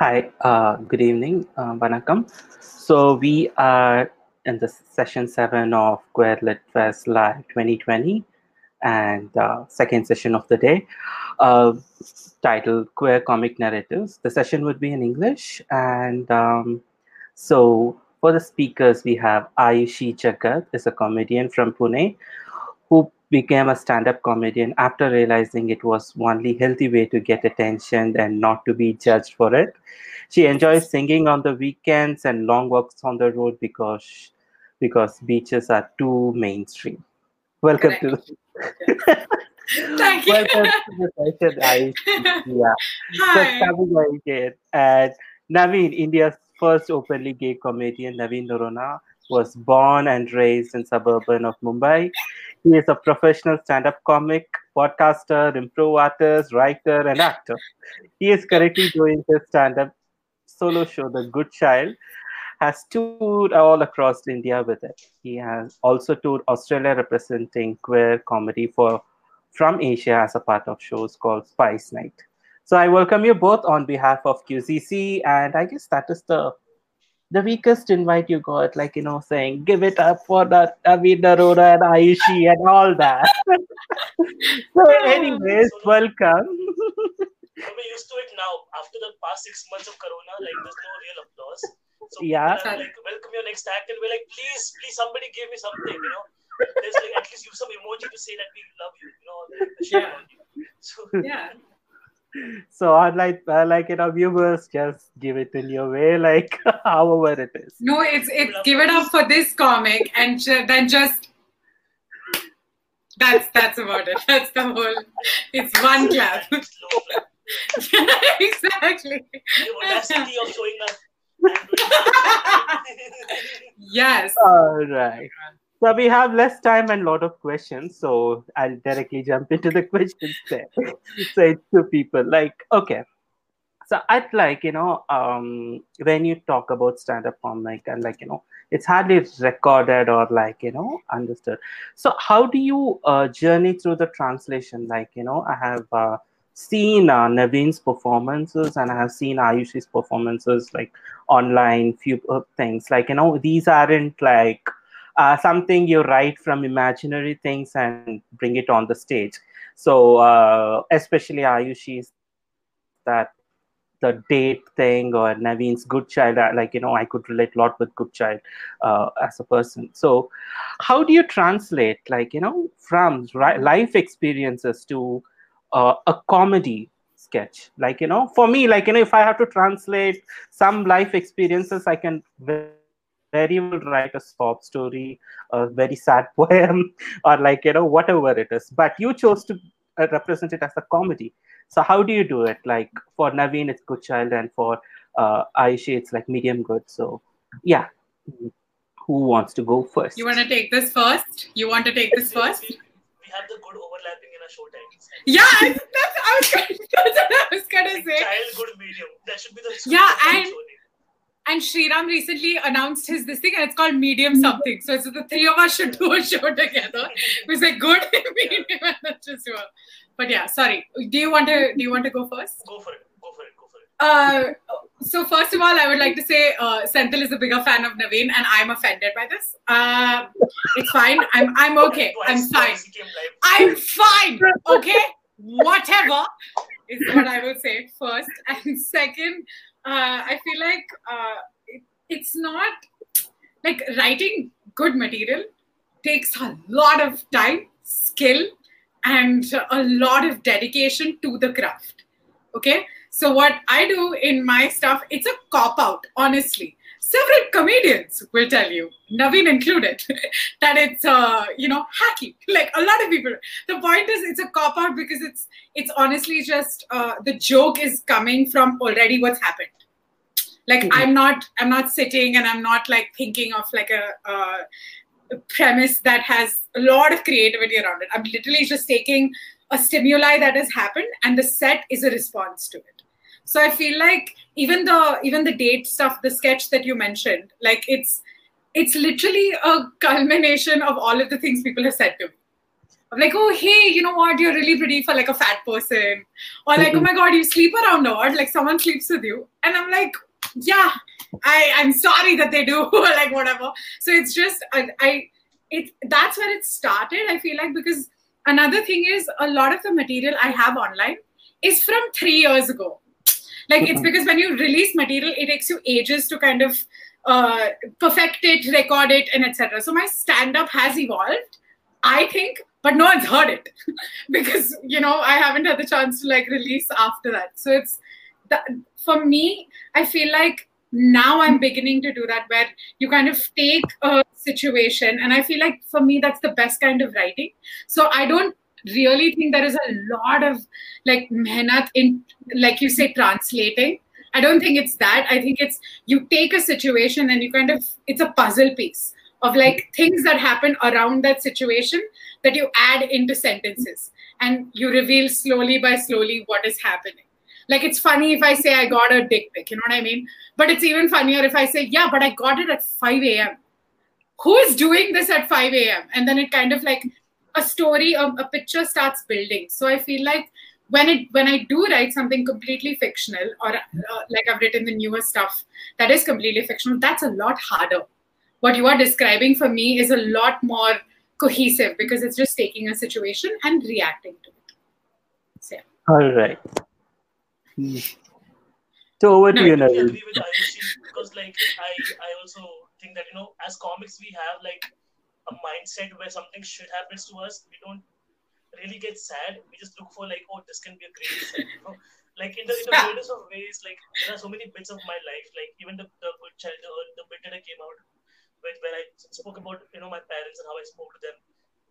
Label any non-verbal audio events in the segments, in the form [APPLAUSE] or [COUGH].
Hi, uh, good evening, uh, Vanakkam. So we are in the session seven of Queer Lit Fest Live 2020 and uh, second session of the day uh, titled Queer Comic Narratives. The session would be in English. And um, so for the speakers, we have Ayushi Jagat, is a comedian from Pune who became a stand-up comedian after realizing it was only healthy way to get attention and not to be judged for it. She enjoys singing on the weekends and long walks on the road because because beaches are too mainstream. Welcome to the [LAUGHS] Thank you. welcome to the session, Ayushi. Yeah. So Hi. in. And Naveen, India's first openly gay comedian, Naveen Noronha, was born and raised in suburban of Mumbai. He is a professional stand-up comic, podcaster, improv artist, writer, and actor. He is currently doing his stand-up solo show, The Good Child, has toured all across India with it. He has also toured Australia representing queer comedy for from Asia as a part of shows called Spice Night. So I welcome you both on behalf of QCC, and I guess that is the the weakest invite you got, like you know, saying give it up for the Avid Arora and Ayushi and all that. [LAUGHS] so, anyways, welcome. we're used to it now. After the past six months of Corona, like there's no real applause. So Yeah. people are like, welcome your next act, and we're like, please, please, somebody give me something, you know. There's like at least use some emoji to say that we love you, you know, like the shit Yeah. on you. So Yeah. So unlike uh, like you know, viewers just give it in your way, like [LAUGHS] however it is. No, it's it's give it up for this comic and ju- then just that's that's about it. That's the whole. It's one clap. slow [LAUGHS] [LAUGHS] exactly. The audacity of showing up. Yes. All right. So we have less time and a lot of questions, so I'll directly jump into the [LAUGHS] questions there. so it's two people. Like, okay. So I'd like, you know, um, when you talk about stand-up comic and like, you know, it's hardly recorded or like, you know, understood. So how do you uh, journey through the translation? Like, you know, I have uh, seen uh, Naveen's performances and I have seen Ayushi's performances like online, few uh, things. Like, you know, these aren't like uh, something you write from imaginary things and bring it on the stage. So uh, especially Ayushi's that the date thing or Naveen's good child, uh, like you know, I could relate a lot with good child uh, as a person. So how do you translate, like you know, from life experiences to uh, a comedy sketch? Like you know, for me, like you know, if I have to translate some life experiences, I can ve- very well write a sob story, a very sad [LAUGHS] poem, or like you know, whatever it is. But you chose to uh, represent it as a comedy. So how do you do it? Like for Naveen, it's good child, and for uh, Ayushi, it's like medium good. So yeah, who wants to go first? You want to take this first? You want to take this first? We, we have the good overlapping in our show times. Yeah, I- that's, I was gonna, that's what I was gonna [LAUGHS] say. child good medium. That should be the Yeah, [LAUGHS] and- show name. And Sriram recently announced his this thing, and it's called Medium something. So, so the three of us should do a show together. It was like good [LAUGHS] medium, and that's just well. But yeah, sorry. Do you want to do you want to go first? Go for it. Go for it. Go for it. Uh, so first of all, I would like to say uh, Senthil is a bigger fan of Naveen, and I'm offended by this. Uh, it's fine. I'm I'm okay. [LAUGHS] I'm fine. twice he came live. I'm fine. Okay, whatever is what I will say first. And second, uh, I feel like uh, it, it's not like writing good material takes a lot of time, skill, and a lot of dedication to the craft. Okay, so what I do in my stuff, it's a cop out, honestly. Several comedians will tell you, Naveen included, [LAUGHS] that it's uh, you know hacky. Like a lot of people. The point is, it's a cop out because it's it's honestly just uh, the joke is coming from already what's happened. Like Mhm. I'm not I'm not sitting and I'm not like thinking of like a, a premise that has a lot of creativity around it. I'm literally just taking a stimuli that has happened and the set is a response to it. So I feel like even the even the date stuff, the sketch that you mentioned, like it's it's literally a culmination of all of the things people have said to me. I'm like, oh hey, you know what, you're really pretty for like a fat person, or like, oh my god, you sleep around a lot, like someone sleeps with you, and I'm like, yeah, I I'm sorry that they do, [LAUGHS] like whatever. So it's just I, I it that's where it started. I feel like because another thing is a lot of the material I have online is from three years ago. Like it's because when you release material, it takes you ages to kind of uh, perfect it, record it, and etc. So my stand up has evolved, I think, but no one's heard it [LAUGHS] because you know I haven't had the chance to like release after that. So it's that for me, I feel like now I'm beginning to do that where you kind of take a situation, and I feel like for me that's the best kind of writing. So I don't really think there is a lot of like mehnat in like you say translating. I don't think it's that. I think it's you take a situation and you kind of it's a puzzle piece of like things that happen around that situation that you add into sentences and you reveal slowly by slowly what is happening like it's funny if i say i got a dick pic you know what i mean? But it's even funnier if i say yeah but i got it at 5 a.m who is doing this at 5 a.m and then it kind of like a story a, a picture starts building. So i feel like when it when i do write something completely fictional or uh, like i've written the newer stuff that is completely fictional that's a lot harder. What you are describing for me is a lot more cohesive because it's just taking a situation and reacting to it. So, yeah. all right so over to you totally Naveen. agree with Ayushi because like I I also think that you know as comics we have like a mindset where something should happen to us. We don't really get sad. We just look for like oh this can be a great set, you know. Like in the in the [LAUGHS] weirdest of ways, like there are so many bits of my life, like even the the good child, the, the bit that I came out with when I spoke about you know my parents and how I spoke to them.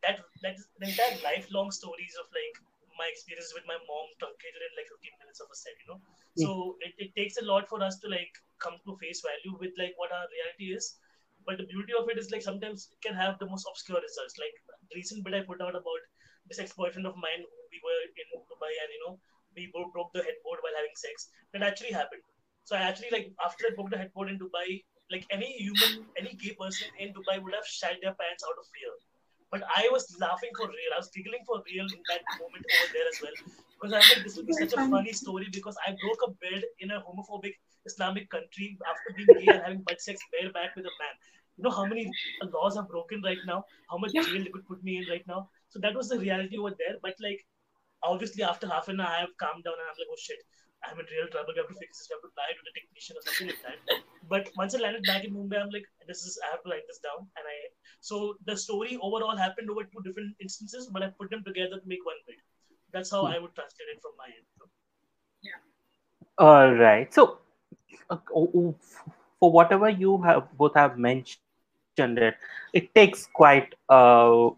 That that the entire lifelong stories of like my experiences with my mom truncated in like 15 minutes of a set, you know. Hmm. So it, it takes a lot for us to like come to face value with like what our reality is. But the beauty of it is like sometimes it can have the most obscure results. Like the recent bit I put out about this ex-boyfriend of mine who we were in Dubai and you know we both broke the headboard while having sex. That actually happened. So I actually like after I broke the headboard in Dubai, like any human, any gay person in Dubai would have shat their pants out of fear. But I was laughing for real. I was giggling for real in that moment over there as well. Because I'm like, this will be such a funny story because I broke a bed in a homophobic Islamic country after being gay and having butt sex bareback with a man. You know how many laws are broken right now? How much Yeah. jail they could put me in right now? So that was the reality over there. But like, obviously after half an hour, I have calmed down and I'm like, oh shit, I'm in real trouble. I have to fix this. I have to lie to the technician or something like that. But once I landed back in Mumbai, I'm like, this is I have to write this down. And I so the story overall happened over two different instances, but I put them together to make one bit. That's how I would translate it from my end. Yeah. All right. So, uh, oh, oh, for whatever you have both have mentioned, it it takes quite uh,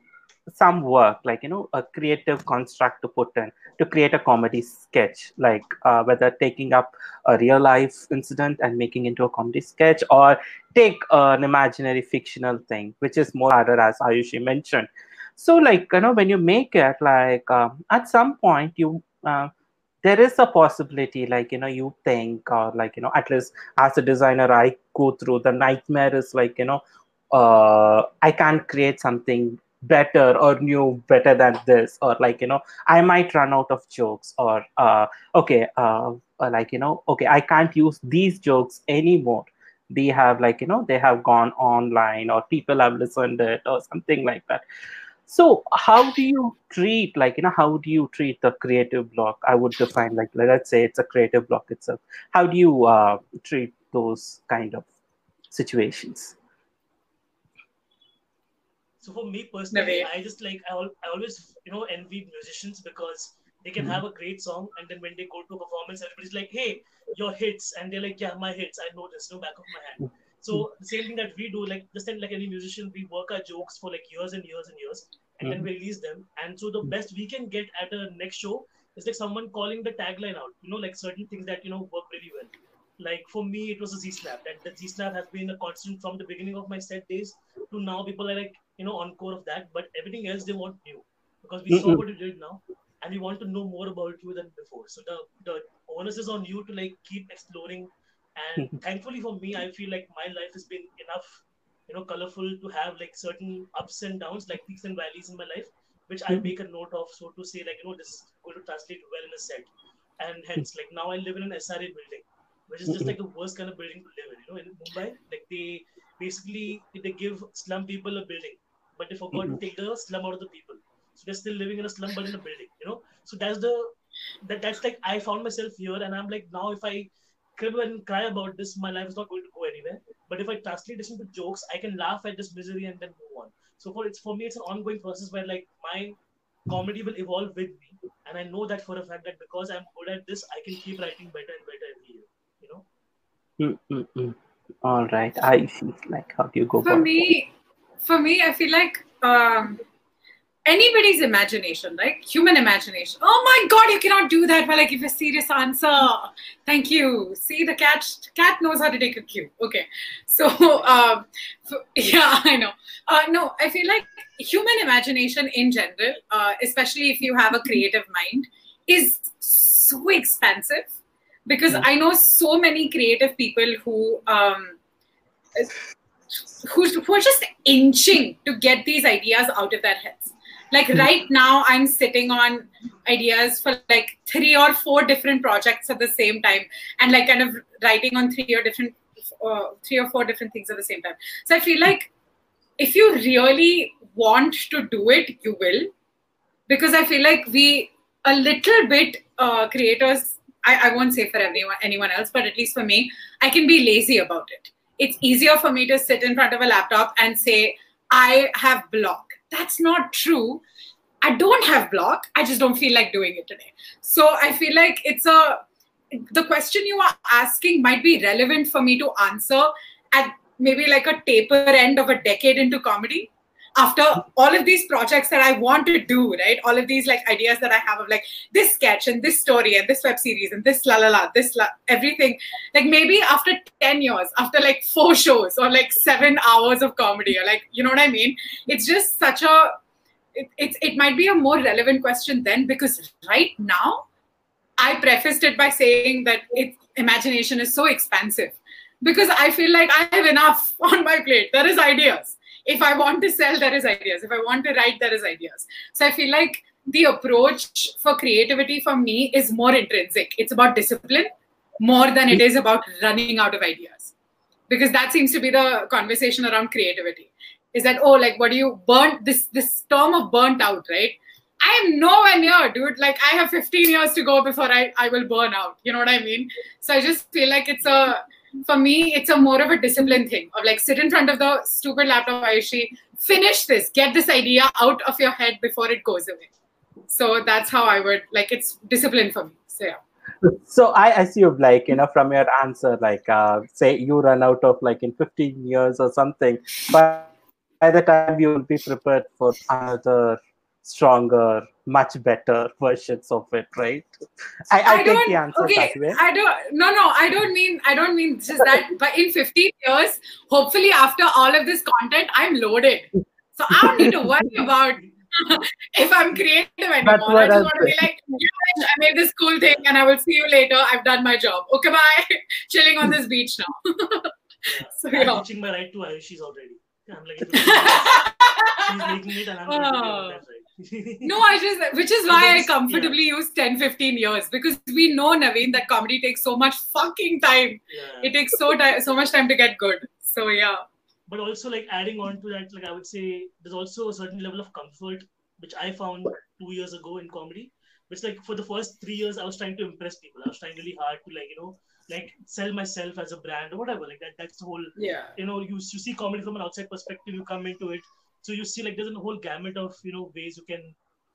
some work, like you know, a creative construct to put in to create a comedy sketch, like uh, whether taking up a real life incident and making into a comedy sketch, or take an imaginary fictional thing, which is more harder, as Ayushi mentioned. So, like you know, when you make it, like um, at some point you. Uh, there is a possibility like you know you think or like you know at least as a designer i go through the nightmare is like you know uh i can't create something better or new better than this or like you know i might run out of jokes or uh okay uh uh, like you know okay i can't use these jokes anymore they have like you know they have gone online or people have listened it or something like that so how do you treat like you know how do you treat the creative block? I would define like let's say it's a creative block itself. How do you uh, treat those kind of situations? So for me personally, I just like I, I always you know envy musicians because they can Mhm. have a great song and then when they go to a performance, everybody's like, "Hey, your hits," and they're like, "Yeah, my hits. I know this, no back of my hand." So mm-hmm. the same thing that we do, like just like any musician, we work our jokes for like years and years and years, and then mm-hmm. we release them. And so the mm-hmm. best we can get at a next show is like someone calling the tagline out. You know, like certain things that you know work really well. Like for me, it was a Z Snap. That the Z Snap has been a constant from the beginning of my set days to now. People are like, you know, encore of that, but everything else they want new because we saw Mm-mm. what you did now, and we want to know more about you than before. So the the onus is on you to like keep exploring. And mm-hmm. thankfully for me, I feel like my life has been enough, you know, colorful to have like certain ups and downs, like peaks and valleys in my life, which I mm-hmm. make a note of, so to say, like you know, this is going to translate well in a set, and hence, mm-hmm. like now I live in an SRA building, which is just like the worst kind of building to live in. You know, in Mumbai, like they basically they give slum people a building, but they forgot to mm-hmm. take the slum out of the people. So they're still living in a slum but in a building. You know, so that's the that that's like I found myself here, and I'm like now if I crib and cry about this, my life is not going to go anywhere. But if I translate this into jokes, I can laugh at this misery and then move on. So for it's for me, it's an ongoing process where like my comedy will evolve with me, and I know that for a fact that because I'm good at this, I can keep writing better and better every year. You know. Mm-mm-mm. All right, I see. Like, how do you go? For me, for me, I feel like um, anybody's imagination, right? Human imagination. Oh my God, you cannot do that while I give a serious answer. Thank you. See, the cat cat knows how to take a cue. Okay, so um, so- [LAUGHS] yeah, I know. Uh, no, I feel like human imagination in general, uh, especially if you have a creative mind, is so expensive because I know so many creative people who um, who, who are just inching to get these ideas out of their heads. Like right now, I'm sitting on ideas for like three or four different projects at the same time, and like kind of writing on three or different, uh, three or four different things at the same time. So I feel like if you really want to do it, you will, because I feel like we a little bit uh, creators. I, I won't say for everyone anyone else, but at least for me, I can be lazy about it. It's easier for me to sit in front of a laptop and say I have block. That's not true. I don't have block. I just don't feel like doing it today. So I feel like it's a the question you are asking might be relevant for me to answer at maybe like a taper end of a decade into comedy after all of these projects that I want to do, right? All of these like ideas that I have of like this sketch and this story and this web series and this la la la, this la, everything. Like maybe after 10 years, after like four shows or like seven hours of comedy, or like, you know what I mean? It's just such a, it, it's, it might be a more relevant question then because right now, I prefaced it by saying that it, imagination is so expensive because I feel like I have enough [LAUGHS] on my plate. There is ideas if i want to sell there is ideas. If i want to write there is ideas. So i feel like the approach for creativity for me is more intrinsic. It's about discipline more than it is about running out of ideas. Because that seems to be the conversation around creativity. Is that oh like what do you burn this this term of burnt out right? I am nowhere near dude. Like i have 15 years to go before i i will burn out. You know what i mean? So i just feel like it's a for me, it's a more of a discipline thing of like sit in front of the stupid laptop, Ayushi, finish this, get this idea out of your head before it goes away. So that's how I would like it's discipline for me. So yeah. So I assume, like you know, from your answer, like uh, say you run out of like in 15 years or something, but by the time you will be prepared for another stronger, much better [LAUGHS] versions of it, right? I, I, I take the answer okay, that way. I don't no no, I don't mean I don't mean just that, [LAUGHS] but in 15 years, hopefully after all of this content, I'm loaded. So I don't need to worry [LAUGHS] about if I'm creative anymore. I just want to be like, yeah, I made this cool thing and I will see you later. I've done my job. Okay, bye. Chilling on this beach now. Yeah. So, I'm yeah. reaching my right to Ayushi's already. I'm like, she's making it and I'm going to be on. No, I just, which is why I comfortably use 10, 15 years because we know, Naveen, that comedy takes so much fucking time. Yeah. It takes so ti- so much time to get good. So, yeah. but also like adding on to that like i would say there's also a certain level of comfort which i found two years ago in comedy which like for the first three years i was trying to impress people i was trying really hard to like you know like sell myself as a brand or whatever like that that's the whole Yeah. you know you, you see comedy from an outside perspective you come into it so you see like there's a whole gamut of you know ways you can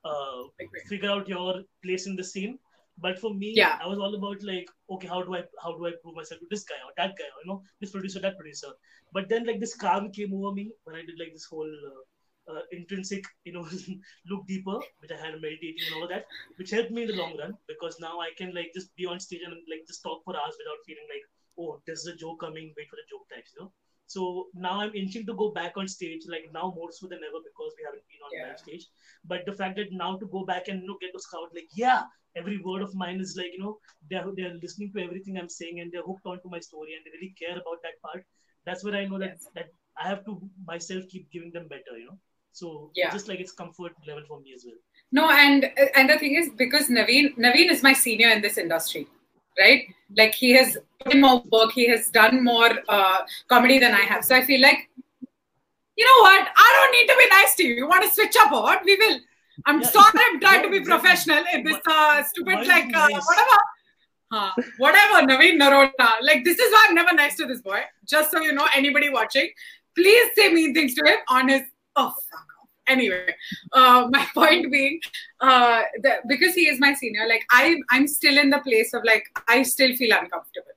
uh, figure out your place in the scene but for me Yeah. i was all about like okay how do i how do i prove myself to this guy or that guy or you know this producer that producer but then like this calm came over me when i did like this whole uh, uh, intrinsic you know [LAUGHS] look deeper which i had meditating and all of that which helped me in the long run because now i can like just be on stage and like just talk for hours without feeling like oh there's a joke coming wait for the joke types you know so now i'm inching to go back on stage like now more so than ever because we haven't been on Yeah. live stage but the fact that now to go back and you know get to scout like yeah every word of mine is like you know they're, they're listening to everything i'm saying and they're hooked onto my story and they really care about that part that's where i know that Yes. that i have to myself keep giving them better you know So Yeah. just like it's comfort level for me as well. No, and and the thing is because Naveen Naveen is my senior in this industry, right? Like he has put in more work, he has done more uh, comedy than I have. So I feel like, you know what? I don't need to be nice to you. You want to switch up or what? We will. I'm Yeah, sorry, I'm trying to be professional in this uh, stupid like uh, nice? whatever. Huh. Whatever, Naveen Narota. Like this is why I'm never nice to this boy. Just so you know, anybody watching, please say mean things to him on his. Oh fuck off. Anyway, uh, my [LAUGHS] point being, uh, the, because he is my senior, like I, I'm still in the place of like I still feel uncomfortable.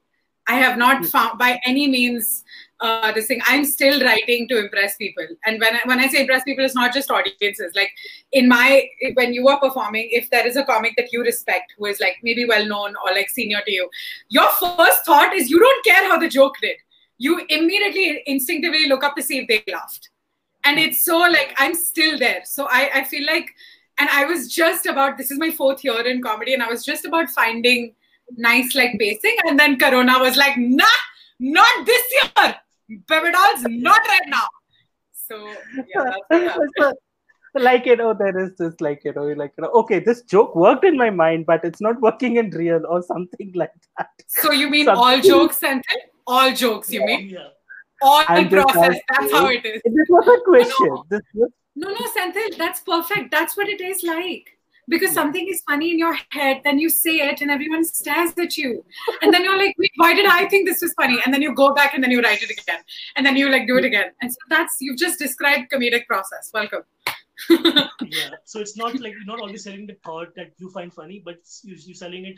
I have not found by any means uh, this thing. I'm still writing to impress people, and when I, when I say impress people, it's not just audiences. Like in my when you are performing, if there is a comic that you respect who is like maybe well known or like senior to you, your first thought is you don't care how the joke did. You immediately instinctively look up to see if they laughed and it's so like i'm still there so i i feel like and i was just about this is my fourth year in comedy and i was just about finding nice like pacing and then corona was like nah not this year baby dolls not right now so yeah that's what [LAUGHS] happened. So, like you know there is this like you know like you know okay this joke worked in my mind but it's not working in real or something like that so you mean Something- all jokes Senthil? all jokes you mean Yeah. All I'm process that's how it is this was a question No. this was No, no, Senthil, that's perfect. That's what it is like. Because something is funny in your head, then you say it and everyone stares at you. And then you're like, wait, why did I think this was funny? And then you go back and then you write it again. And then you like do it again. And so that's, you've just described comedic process. Welcome. [LAUGHS] yeah so it's not like you're not always selling the thought that you find funny but you- you're selling it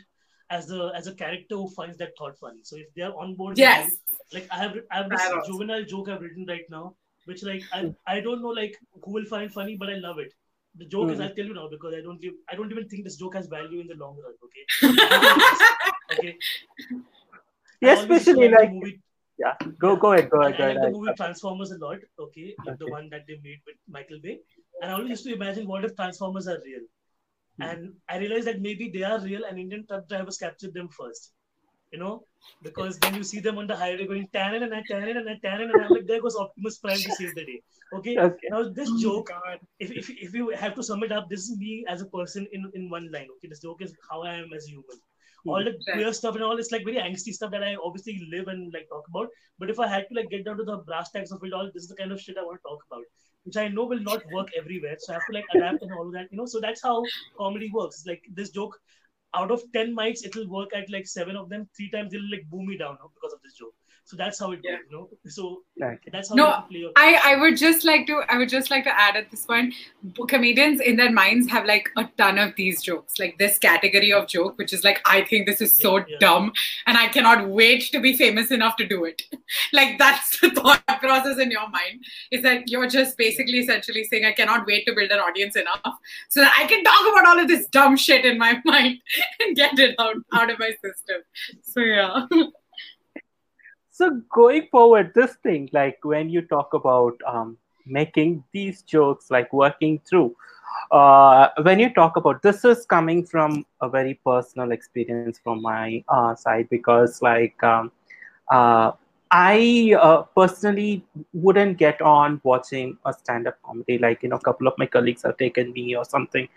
as the as a character who finds that thought funny so if they're on board with yes. you, like i have i have this That also. juvenile joke i've written right now which like I, I don't know like who will find funny but i love it the joke is Mhm. i'll tell you now because i don't give i don't even think this joke has value in the long run okay [LAUGHS] okay I yeah, especially like movie yeah go go ahead go I, ahead, go I like the movie Transformers a lot. Okay, like the one that they made with Michael Bay, and I always used to imagine what if Transformers are real, Hmm. and I realized that maybe they are real, and Indian truck drivers captured them first. You know, because then you see them on the highway going tannin and tannin and tannin, and I'm like, there goes Optimus Prime to save the day. Okay, Okay. now this joke, if, if if you have to sum it up, this is me as a person in in one line. Okay, this joke is how I am as a human all the Right. queer stuff and all it's like very angsty stuff that I obviously live and like talk about. But if I had to like get down to the brass tacks of it all, this is the kind of shit I want to talk about, which I know will not work everywhere. So I have to like adapt and all of that, you know. So that's how comedy works. Like this joke, out of ten mics, it'll work at like seven of them. Three times it'll like boom me down because of this joke. So that's how it Yeah. goes, you know. So Okay. that's how No, you have to play I, I would just like to I would just like to add at this point comedians in their minds have like a ton of these jokes like this category of joke which is like I think this is so Yeah, yeah. dumb and I cannot wait to be famous enough to do it [LAUGHS] like that's the [LAUGHS] thought process in your mind is that you're just basically essentially saying I cannot wait to build an audience enough so that I can talk about all of this dumb shit in my [LAUGHS] mind and get it out out of my system so yeah so going forward this thing like when you talk about um, making these jokes like working through uh, when you talk about this is coming from a very personal experience from my uh, side because like um, uh, i uh, personally wouldn't get on watching a stand-up comedy. Like you know a couple of my colleagues have taken me or something.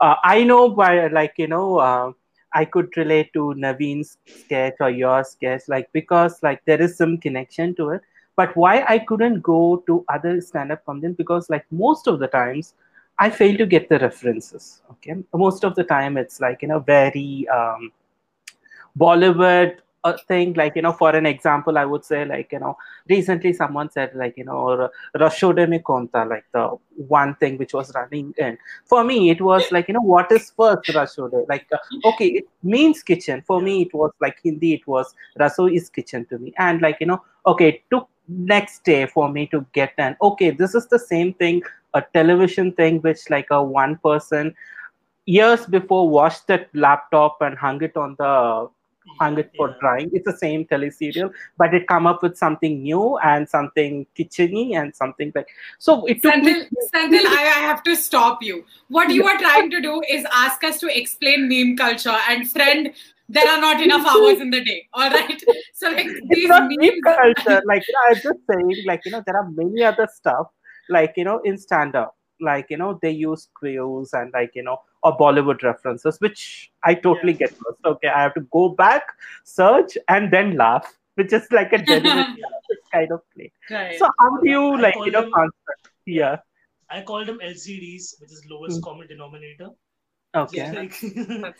Uh, i know by like you know uh, I could relate to Naveen's sketch or your sketch, like because like there is some connection to it. But why I couldn't go to other stand-up comedians because like most of the times I fail to get the references. Okay, most of the time it's like you know very um, Bollywood uh, thing. Like you know, for an example, I would say like you know recently someone said like you know Rashode mein konta like the one thing which was running in. For me it was like you know what is first Rashode like uh, okay it means kitchen. For me it was like hindi it was raso is kitchen to me. And like you know okay it took next day for me to get an okay this is the same thing a television thing which like a one person years before washed that laptop and hung it on the hung it for drying it's the same teleserial but it come up with something new and something kitcheny and something like so it took me Senthil, Senthil, I, I have to stop you. What you are trying to do is ask us to explain meme culture. And friend, there are not enough hours in the day. All right. So like it's these not meme culture. Like you know, I'm just saying, like you know, there are many other stuff, like you know, in stand up. like you know they use queues and like you know or Bollywood references, which I totally Yeah. get lost. Okay, I have to go back, search, and then laugh, which is like a deliberate [LAUGHS] kind of play. Right. So how do you I like you know them- construct? Yeah. I call them LCDs, which is lowest Hmm. common denominator. Okay. Like [LAUGHS] [LAUGHS] the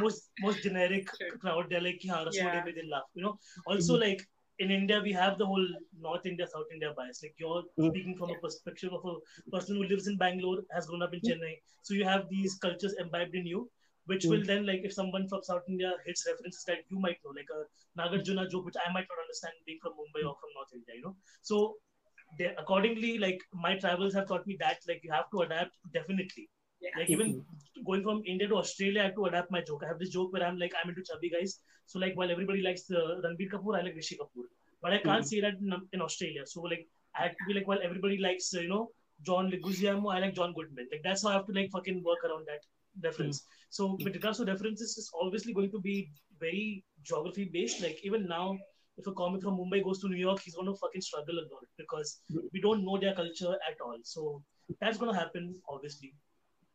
most most generic crowd. They're like, yeah, that's Yeah. they laugh. You know. Also, like in India, we have the whole North India, South India bias. Like you're Mm. speaking from a perspective of a person who lives in Bangalore, has grown up in Chennai. So you have these cultures imbibed in you, which will then like if someone from South India hits references that you might know, like a Nagarjuna joke, which I might not understand being from Mumbai or from North India. You know. So they, accordingly, like my travels have taught me that like you have to adapt definitely. Yeah. Like even going from India to Australia, I have to adapt my joke. I have this joke where I'm like, I'm into chubby guys. So like while everybody likes the Ranbir Kapoor, I like Rishi Kapoor. But I can't Mhm. say that in, in Australia. So like I have to be like, while everybody likes uh, you know John Leguizamo, I like John Goodman. Like that's how I have to like fucking work around that reference. So with regards to references, it's obviously going to be very geography based. Like even now, if a comic from Mumbai goes to New York, he's going to fucking struggle a lot because we don't know their culture at all. So that's going to happen, obviously.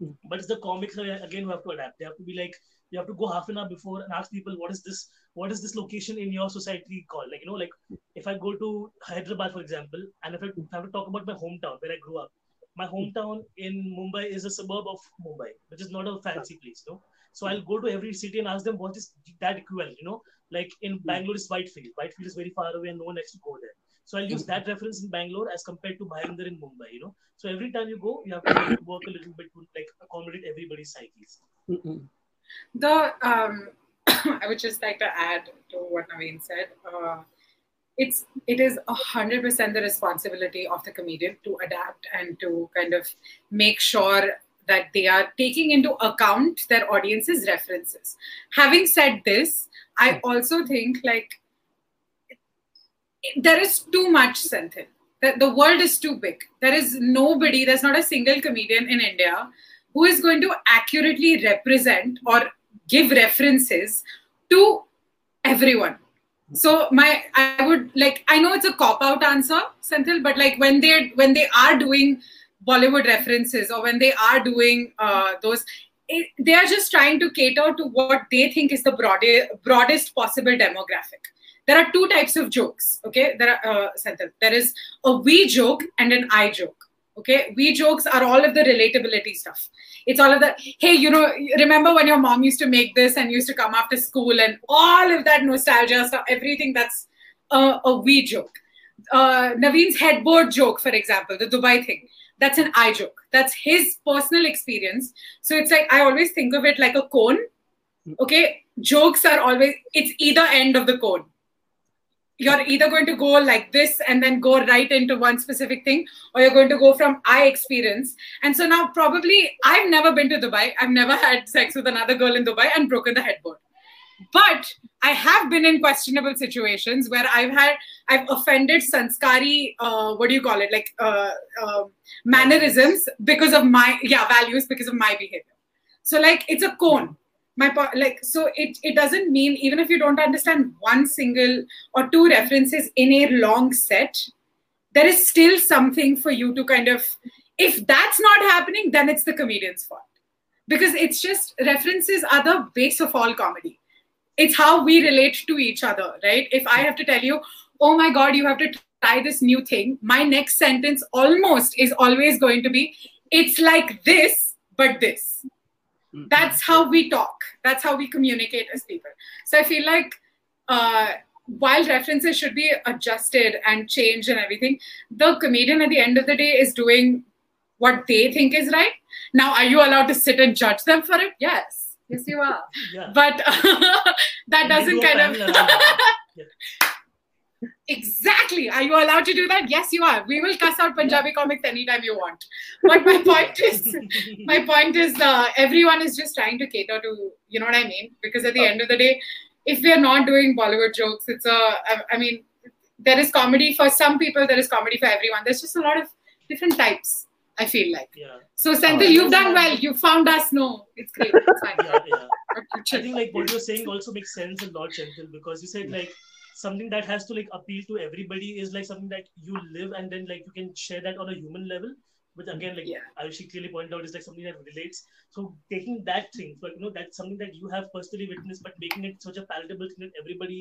Mm. But it's the comics again who have to adapt. They have to be like, you have to go half an hour before and ask people, what is this? What is this location in your society called? Like, you know, like if I go to Hyderabad, for example, and if I, if I have to talk about my hometown where I grew up, my hometown in Mumbai is a suburb of Mumbai, which is not a fancy place, you know. So I'll go to every city and ask them what is that equivalent, you know. Like in Bangalore is Whitefield. Whitefield is very far away and no one to go there. So I'll use that reference in Bangalore as compared to Bhayandar in Mumbai, you know. So every time you go, you have to like, work a little bit to like accommodate everybody's psyches. Mm-mm. the um, [COUGHS] I would just like to add to what Naveen said. Uh, it's it is a hundred percent the responsibility of the comedian to adapt and to kind of make sure that they are taking into account their audience's references. Having said this, I also think like there is too much Senthil. The, the world is too big. There is nobody, there's not a single comedian in India who is going to accurately represent or give references to everyone. So my I would like I know it's a cop out answer, Senthil, but like when they when they are doing Bollywood references or when they are doing uh, those, it, they are just trying to cater to what they think is the broadest broadest possible demographic. There are two types of jokes. Okay, there are uh. There is a we joke and an I joke. Okay, we jokes are all of the relatability stuff. It's all of the hey, you know, remember when your mom used to make this and used to come after school and all of that nostalgia stuff, everything that's a, a we joke. Uh, Naveen's headboard joke, for example, the Dubai thing, that's an I joke. That's his personal experience. So it's like I always think of it like a cone. Okay, jokes are always it's either end of the cone you're either going to go like this and then go right into one specific thing or you're going to go from i experience. And so now probably i've never been to dubai. I've never [LAUGHS] had sex with another girl in dubai and broken the headboard. But i have been in questionable situations where i've had i've offended sanskari uh, what do you call it? Like uh, uh, mannerisms because of my yeah values because of my behavior. So like it's a cone my like so it it doesn't mean even if you don't understand one single or two references in a long set there is still something for you to kind of if that's not happening then it's the comedian's fault. Because it's just references are the base of all comedy. It's how we relate to each other right? If i have to tell you oh my god you have to try this new thing my next sentence almost is always going to be it's like this but this that's how we talk that's how we communicate as people so i feel like uh, while references should be adjusted and changed and everything the comedian at the end of the day is doing what they think is right now are you allowed to sit and judge them for it yes yes you are Yeah. but [LAUGHS] that doesn't kind of. [LAUGHS] Yeah. Exactly. Are you allowed to do that? Yes, you are. We will cuss out Punjabi comics anytime you want. But my point is, [LAUGHS] my point is, uh, everyone is just trying to cater to, you know what I mean? Because at the end of the day, if we are not doing Bollywood jokes, it's a, I, I mean, there is comedy for some people, there is comedy for everyone. There's just a lot of different types. I feel like. yeah. So, Senthil, you've done well. You found us. No, it's great. It's fine. Yeah, yeah. I think like what you're saying also makes sense a lot, Chantal, because you said like something that has to like appeal to everybody is like something that you live and then like you can share that on a human level. which again, like Yeah. Ayushi clearly pointed out, is like something that relates. So taking that thing, but you know, that's something that you have personally witnessed, but making it such a palatable thing that everybody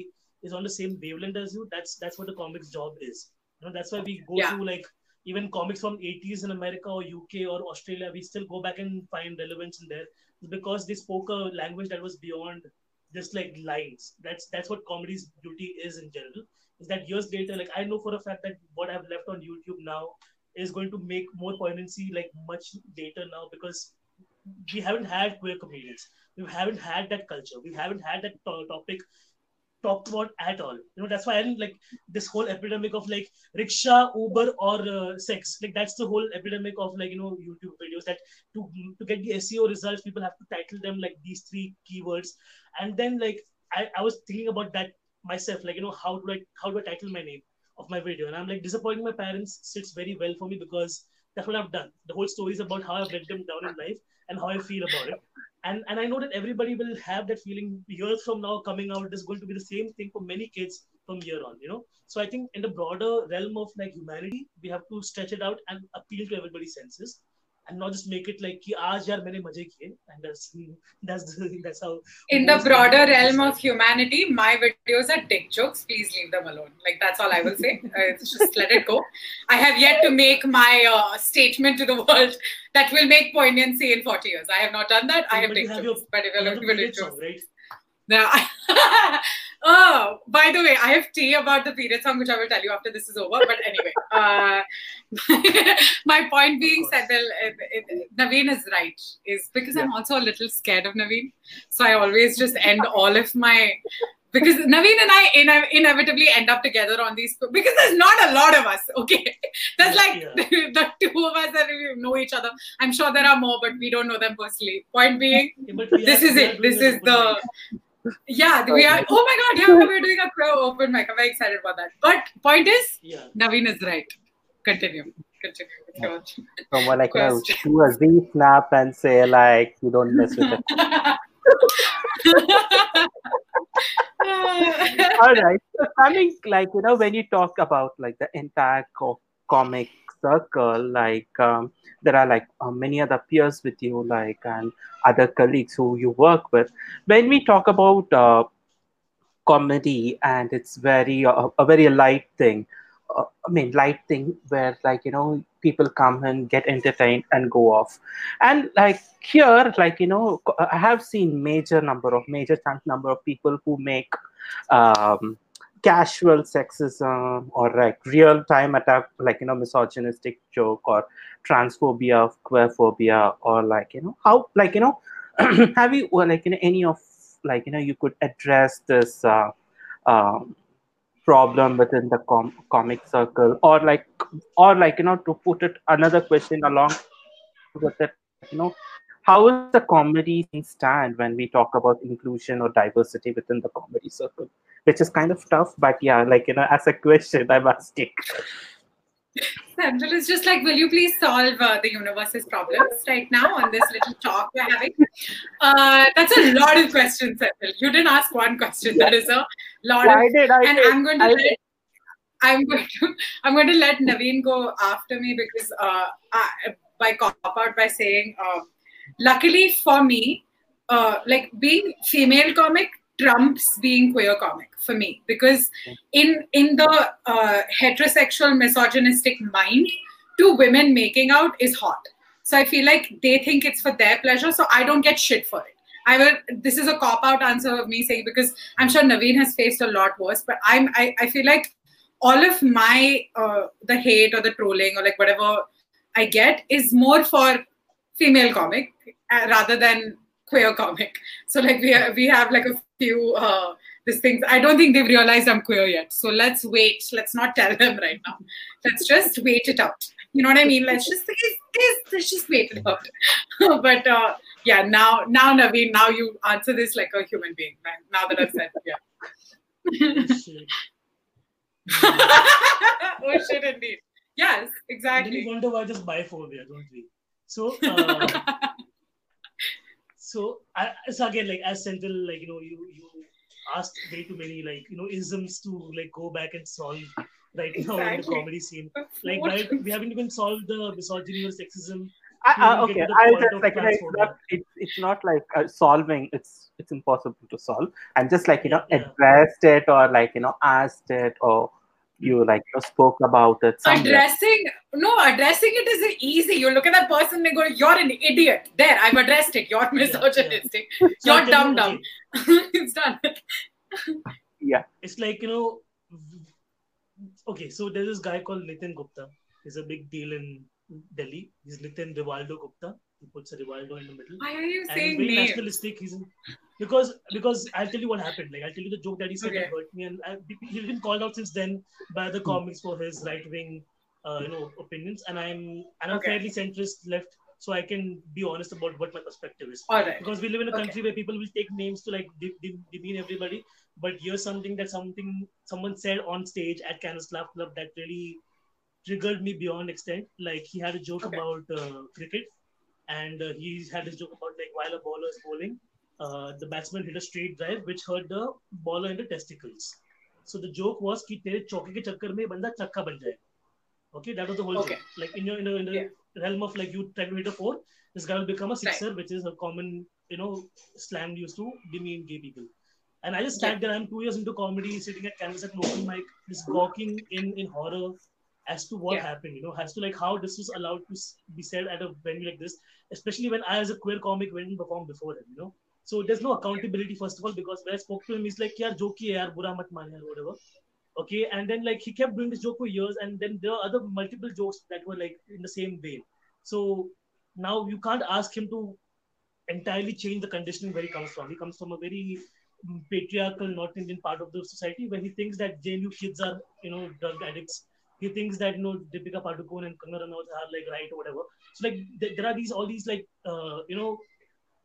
is on the same wavelength as you. That's that's what the comics job is. You know, that's why we go Yeah. to like even comics from 80s in America or UK or Australia. We still go back and find relevance in there because they spoke a language that was beyond just like lines. That's that's what comedy's beauty is in general. Is that years later, like I know for a fact that what I've left on YouTube now is going to make more poignancy like much later now because we haven't had queer comedians. We haven't had that culture. We haven't had that to- topic talked about at all. You know, that's why I didn't like this whole epidemic of like rickshaw, Uber, or uh, sex. Like that's the whole epidemic of like you know YouTube videos that to to get the SEO results, people have to title them like these three keywords, and then like I, I was thinking about that myself, like you know how do I how do I title my name of my video, and I'm like disappointing my parents sits very well for me because that's what I've done. The whole story is about how I've let them down in life and how I feel about it. And and I know that everybody will have that feeling years from now coming out. It's going to be the same thing for many kids from here on, you know. So I think in the broader realm of like humanity, we have to stretch it out and appeal to everybody's senses and not just make it like ki aaj yaar maine maje kiye. And that's that's that's how in the broader realm of humanity my videos are dick jokes. Please leave them alone. Like that's all i will say. [LAUGHS] Uh, just let it go. I have yet to make my uh, statement to the world [LAUGHS] that will make poignancy in 40 years. I have not done that. I have dick have jokes your, but if you're looking for dick jokes right. Now [LAUGHS] oh, by the way, I have tea about the period song, which I will tell you after this is over. But anyway, uh, [LAUGHS] my point being. It, it, Naveen is right. Is because I'm also a little scared of Naveen, so I always just end all of my. Because Naveen and I ine- inevitably end up together on these because there's not a lot of us. Okay, there's like Yeah. [LAUGHS] the two of us that we know each other. I'm sure there are more, but we don't know them personally. Point being, Yeah, this are- is it. This is the. Yeah. [LAUGHS] We are. Oh my god! Yeah, we're doing a crow open mic. I'm very excited about that. But point is, Yeah. Naveen is right. Continue. Continue. with your- [LAUGHS] like you know, Question. do a Z snap and say like you don't mess with it. [LAUGHS] All right. So coming like you know when you talk about like the entire co- comic circle, like um, there are like uh, many other peers with you, like and other colleagues who you work with. When we talk about uh, comedy and it's very uh, a very light thing. Uh, I mean, light thing where like you know people come and get entertained and go off, and like here, like you know, I have seen major number of major chunk number of people who make um, casual sexism or like real time attack, like you know, misogynistic joke or transphobia, queerphobia, or like you know how like you know [CLEARS THROAT] have you or like you know any of like you know you could address this uh, um, problem within the com- comic circle or like or like you know to put it another question along with it you know how is the comedy stand when we talk about inclusion or diversity within the comedy circle which is kind of tough but yeah like you know as a question i'm asking Senthil is just like, will you please solve uh, the universe's problems right now on this little talk we're having? Uh, that's a lot of questions, Senthil. You didn't ask one question. That is a lot i of, did i and did I'm going to I let, did. I'm going to I'm going to let Naveen go after me because uh, I, by cop out by saying, uh, luckily for me, uh, like being female comic trumps being queer comic for me because in in the uh, heterosexual misogynistic mind, two women making out is hot. So I feel like they think it's for their pleasure, so I don't get shit for it. I will. This is a cop out answer of me saying because I'm sure Naveen has faced a lot worse, but I'm. I, I feel like all of my uh, the hate or the trolling or like whatever I get is more for female comic uh, rather than queer comic. So like we have, we have like a few uh, these things. I don't think they've realized I'm queer yet. So let's wait. Let's not tell them [LAUGHS] right now. Let's just wait it out. You know what I mean? Let's just let's just wait it out. [LAUGHS] but uh, yeah, now now Naveen, now you answer this like a human being. man. Now that I've said yeah. [LAUGHS] Oh shit, indeed. Yes, Then you exactly. wonder why there's biphobia, don't we? So, uh, [LAUGHS] so I so again like as Senthil like you know you you asked way too many like you know isms to like go back and solve right now in the comedy scene. Like, right, we haven't even solved the misogyny or sexism. I, we I, will get okay, I'll just of like you know, it's not it's, it's not like uh, solving. It's it's impossible to solve. I'm just like you know Yeah, yeah. addressed it or like you know asked it or you like you spoke about it. somewhere. addressing no addressing it is easy you look at that person and go you're an idiot there i've addressed it you're [LAUGHS] misogynistic So you're I'll dumb dumb [LAUGHS] it's done Yeah. It's like, you know, okay, so there's this guy called Nitin Gupta. He's a big deal in Delhi. He's Nitin Rivaldo Gupta. He puts a Rivaldo in the middle. why are you and he's saying very names nationalistic. He's in, because because I'll tell you what happened. Like I'll tell you the joke that he said that hurt me, and I, he's been called out since then by the comics for his right wing, uh, you know, opinions. And I'm and I'm Okay. fairly centrist left, so I can be honest about what my perspective is. all right Because we live in a Okay. country where people will take names to like de- de- demean everybody, but here's something that something someone said on stage at Canvas Laugh Club that really triggered me beyond extent. Like he had a joke Okay. about uh, cricket, and uh, he had a joke about like while a bowler is bowling, uh, the batsman hit a straight drive which hurt the bowler in the testicles. So the joke was कि तेरे चौके के चक्कर में बंदा चक्का बन जाएगा. Okay, that was the whole Okay. joke. Like in your in the, in the Yeah. realm of like you try to hit a four, this guy will become a sixer, which is a common you know slang used to demean gay people. And I just sat there. I'm two years into comedy, sitting at canvas at an open mic, just gawking in in horror as to what Yeah. happened. You know, as to like how this was allowed to be said at a venue like this, especially when I, as a queer comic, went and performed before him. You know, so there's no accountability first of all because when I spoke to him, he's like, "Yeah, joke hai yaar, bura mat maan yaar," whatever. Okay, and then like he kept doing this joke for years, and then there are other multiple jokes that were like in the same vein. So now you can't ask him to entirely change the conditioning where he comes from. He comes from a very patriarchal North Indian part of the society where he thinks that JNU kids are, you know, drug addicts. He thinks that you know Deepika Padukone and Kangana Ranaut are like right or whatever. So like th- there are these all these like uh, you know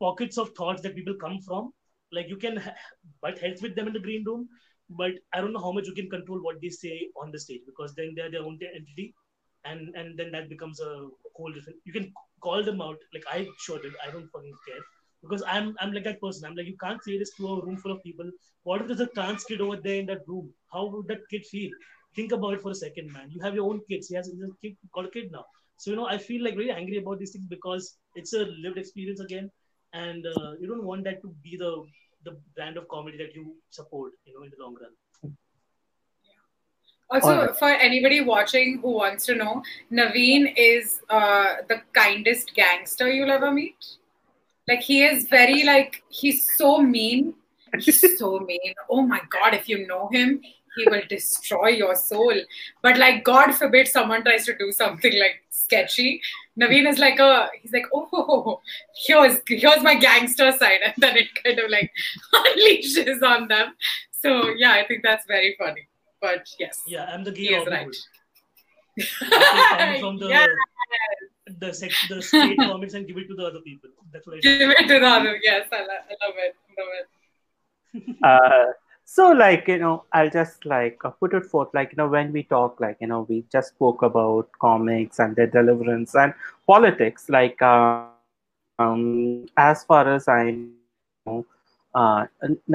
pockets of thoughts that people come from. Like you can ha- butt heads with them in the green room, but I don't know how much you can control what they say on the stage because then they're their own entity, and and then that becomes a whole different. You can call them out. Like I sure did. I don't fucking care because I'm I'm like that person. I'm like you can't say this to a room full of people. What if there's a trans kid over there in that room? How would that kid feel? Think about it for a second, man. You have your own kids. He has he's a kid, got a kid now. So you know, I feel like really angry about these things because it's a lived experience again, and uh, you don't want that to be the the brand of comedy that you support. You know, in the long run. Also, Alright. for anybody watching who wants to know, Naveen is uh, the kindest gangster you'll ever meet. Like he is very like he's so mean. He's so mean. Oh my god! If you know him, he will destroy your soul. But like, God forbid someone tries to do something like sketchy. Naveen is like a he's like oh here's here's my gangster side, [LAUGHS] and then it kind of like [LAUGHS] unleashes on them. So yeah, I think that's very funny. But yes, Yeah, I'm the gay [LAUGHS] he is Robin right. Hood. I take from the Yes. the sex, the straight comics and give it to the other people. That's what I do. Give it to the other. Yes, I, lo- I love it. Love it. uh, so like you know i'll just like uh, put it forth like you know when we talk like you know we just spoke about comics and their deliverance and politics like uh, um as far as i know uh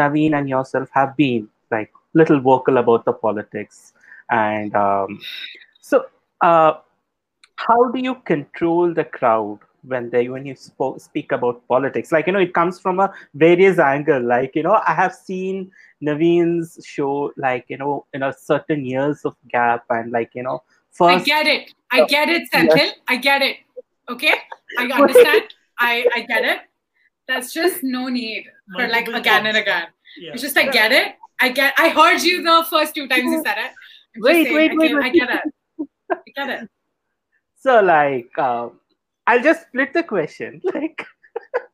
naveen and yourself have been like little vocal about the politics and um so uh how do you control the crowd when they when you spo- speak about politics like you know it comes from a various angle like you know i have seen naveen's show like you know in a certain years of gap and like you know first I get it. I get it, Senthil. I get it. Okay, I understand. [LAUGHS] I I get it. That's just no need for like again and again. Yeah. It's just I get it. I get. I heard you the first two times you said it. Wait, saying, wait, I wait, I get it. I get it. [LAUGHS] so like um, i'll just split the question [LAUGHS] like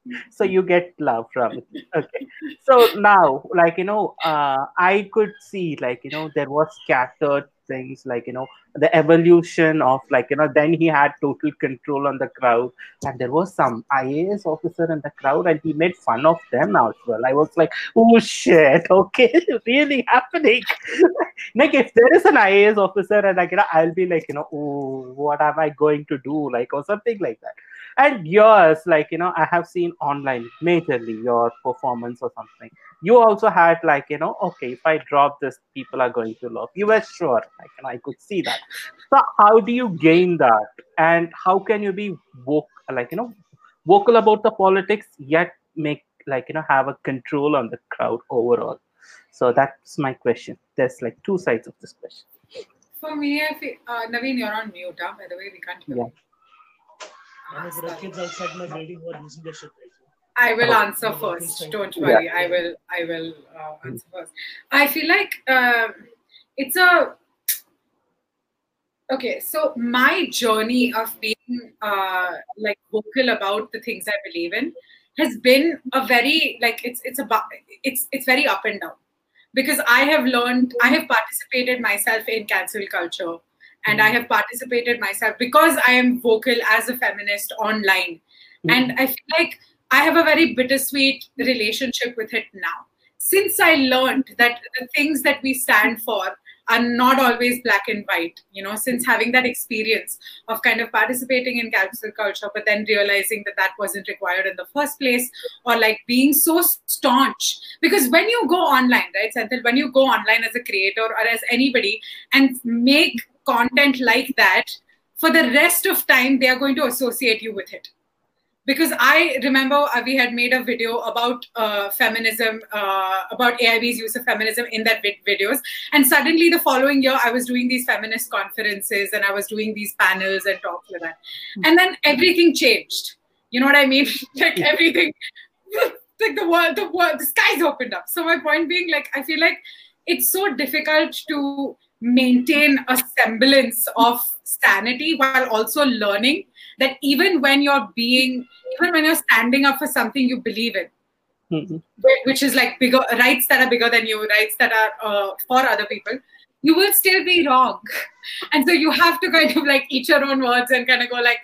[LAUGHS] so you get love from it. Okay. So now like you know uh, i could see like you know there was scattered things like you know the evolution of like you know then he had total control on the crowd. And there was some ias officer in the crowd and he made fun of them as well. I was like oh shit okay [LAUGHS] really happening? [LAUGHS] Like if there is an ias officer and like you know i'll be like you know oh what am i going to do? Like or something like that and yours like you know i have seen online majorly your performance or something. You also had like you know okay if i drop this people are going to love you were sure like and i could see that. So how do you gain that? And how can you be vocal like you know vocal about the politics yet make like you know have a control on the crowd overall? So that's my question. There's like two sides of this question. For me, I feel, uh, Naveen, you're on mute, huh? by the way, we can't hear Yeah. You. And if there are kids outside my building who are using their shit right. I will answer Yeah, first. please Don't Yeah. worry. I will. I will uh, answer first. I feel like uh, it's a okay. So my journey of being uh, like vocal about the things I believe in has been a very like it's it's about it's it's very up and down because I have learned I have participated myself in cancel culture and I have participated myself because I am vocal as a feminist online hmm. and I feel like I have a very bittersweet relationship with it now. Since I learned that the things that we stand for are not always black and white, you know, since having that experience of kind of participating in cancel culture, but then realizing that that wasn't required in the first place, or like being so staunch. Because when you go online, right, Senthil, when you go online as a creator or as anybody and make content like that, for the rest of time, they are going to associate you with it because I remember uh, we had made a video about uh, feminism, uh, about AIB's use of feminism in that vid- videos, and suddenly the following year I was doing these feminist conferences and I was doing these panels and talks like that, and then everything changed. You know what I mean? [LAUGHS] like everything, [LAUGHS] like the world, the world, the skies opened up. So my point being, like, I feel like it's so difficult to maintain a semblance of sanity while also learning that even when you're being even when you're standing up for something you believe in Mhm. which is like bigger rights that are bigger than you rights that are uh, for other people you will still be wrong. And so you have to kind of like eat your own words and kind of go like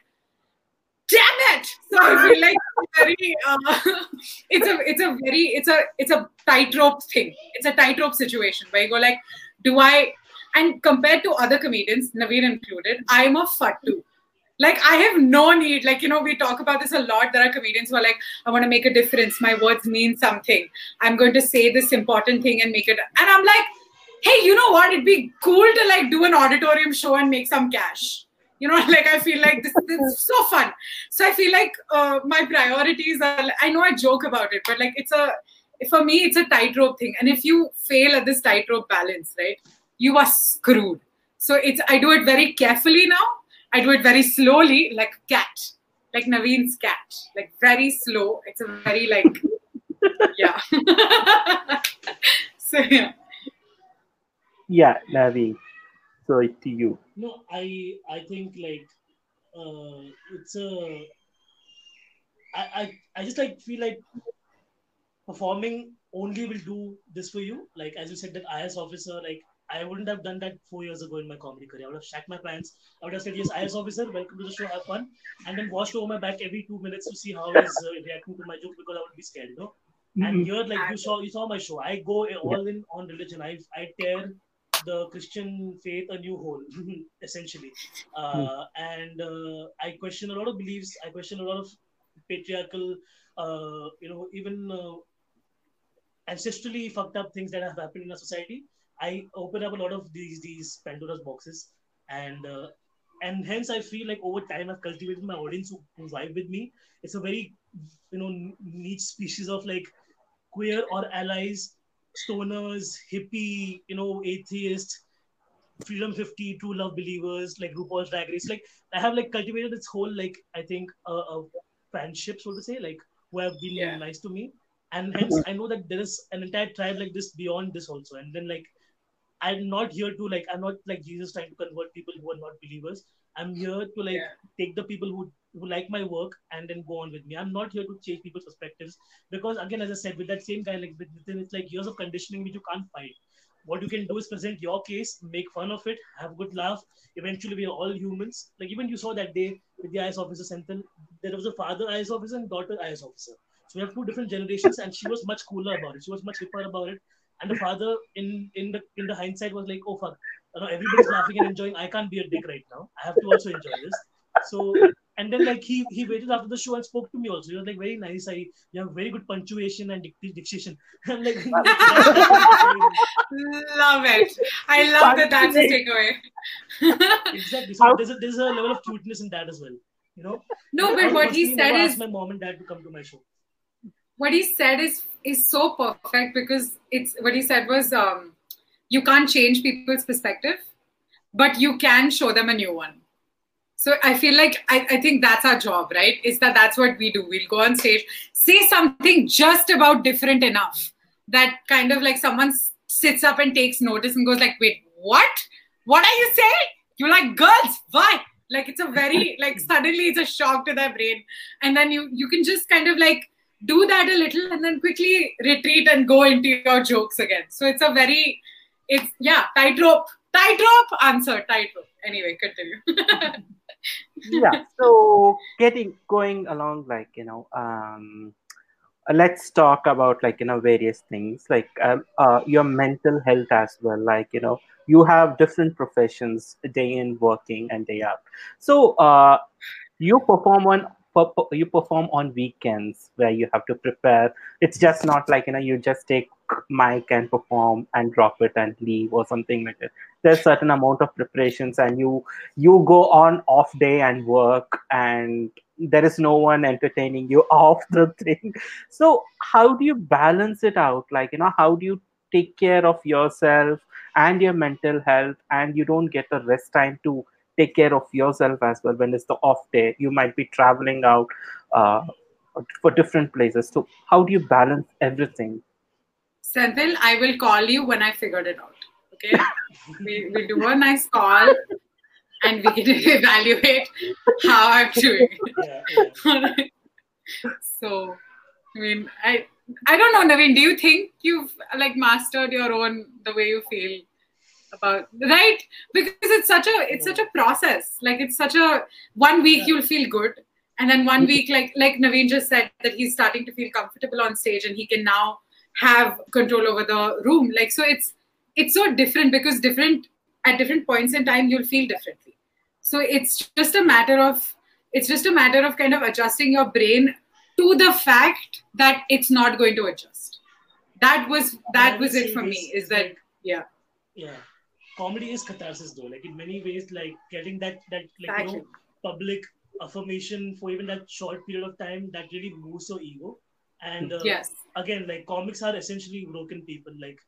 damn it! So i feel like very uh, [LAUGHS] it's a it's a very it's a it's a tightrope thing. It's a tightrope situation where you go like do i and compared to other comedians naveen included i'm a fattu like i have no need like you know we talk about this a lot there are comedians who are like i want to make a difference my words mean something. I'm going to say this important thing and make it and i'm like hey you know what? It'd be cool to like do an auditorium show and make some cash. You know [LAUGHS] like i feel like this, this is so fun. So i feel like uh, my priorities are i know i joke about it but like it's a for me it's a tightrope thing. And if you fail at this tightrope balance right you are screwed so it's i do it very carefully now I do it very slowly, like cat, like Naveen's cat, like very slow. It's a very like, yeah. [LAUGHS] so yeah, yeah navi so it's to you No, I I think like uh, it's a I, I I just like feel like performing only will do this for you. Like as you said, that IAS officer, like I wouldn't have done that four years ago in my comedy career. I would have shacked my pants. I would have said, "Yes, IAS officer, welcome to the show, have fun," and then watched over my back every two minutes to see how he's uh, reacting to my joke because I would be scared, you know. And here, like you saw, you saw my show. I go all in on religion. I I tear the Christian faith a new hole, [LAUGHS] essentially. Uh, and uh, I question a lot of beliefs. I question a lot of patriarchal, uh, you know, even uh, ancestrally fucked up things that have happened in our society. I open up a lot of these these Pandora's boxes, and uh, and hence I feel like over time I've cultivated my audience who, who vibe with me. It's a very you know niche species of like queer or allies, stoners, hippie, you know, atheists, Freedom 50, True Love believers, like RuPaul's Drag Race. Like I have like cultivated this whole like I think a uh, uh, fanship, so to say, like who have been Yeah. nice to me, and hence I know that there is an entire tribe like this beyond this also. And then like I'm not here to like I'm not like Jesus trying to convert people who are not believers. I'm here to like Yeah. take the people who who like my work and then go on with me. I'm not here to change people's perspectives because again, as I said, with that same guy, like with within it's like years of conditioning which you can't fight. What you can do is present your case, make fun of it, have a good laugh. Eventually, we are all humans. Like even you saw that day with the IAS officer Senthil, there was a father IAS officer and daughter IAS officer. So we have two different generations, and she was much cooler about it. She was much hipper about it. And the father, in in the in the hindsight, was like, "Oh fuck, you know, everybody's laughing and enjoying. I can't be a dick right now. I have to also enjoy this." So And then like he he waited after the show and spoke to me also. He was like very nice. I you have very good punctuation and dic- diction. [LAUGHS] I'm like [LAUGHS] love it. I love that that's a takeaway. [LAUGHS] exactly. So there's a there's a level of cuteness in that as well. You know. No, but I what he said is my mom and dad to come to my show. what he said is is so perfect because it's what he said was um, you can't change people's perspective, but you can show them a new one. So I feel like I, I think that's our job, right? Is that that's what we do. We'll go on stage, say something just about different enough that kind of like someone sits up and takes notice and goes like, wait, what? What are you saying? You're like girls, why? Like it's a very like suddenly it's a shock to their brain, and then you you can just kind of like do that a little and then quickly retreat and go into your jokes again. So it's a very, it's yeah, tightrope, tightrope answer, tightrope. Anyway, continue. [LAUGHS] yeah so getting going along like you know um uh, let's talk about like you know various things like um, uh, your mental health as well like you know you have different professions day in working and day out so uh you perform on you perform on weekends where you have to prepare. It's just not like you know you just take mic and perform and drop it and leave or something like that. There's certain amount of preparations and you you go on off day and work and there is no one entertaining you [LAUGHS] off the thing. So how do you balance it out? Like you know how do you take care of yourself and your mental health and you don't get the rest time to take care of yourself as well when it's the off day you might be traveling out uh, for different places so how do you balance everything Senthil, I will call you when I figured it out. Okay, [LAUGHS] we we do a nice call, and we can [LAUGHS] evaluate how I'm doing. [LAUGHS] Yeah, yeah. So, I mean, I I don't know, Naveen. Do you think you've like mastered your own the way you feel about right? Because it's such a it's such a process. Like it's such a one week you'll feel good, and then one week like like Naveen just said that he's starting to feel comfortable on stage and he can now have control over the room. Like so, it's it's so different because different at different points in time you'll feel differently. So it's just a matter of it's just a matter of kind of adjusting your brain to the fact that it's not going to adjust. That was that was it for me. Is is that yeah yeah comedy is catharsis though. Like in many ways like getting that that like you know public affirmation for even that short period of time that really moves your ego. And uh, yes. again like comics are essentially broken people. Like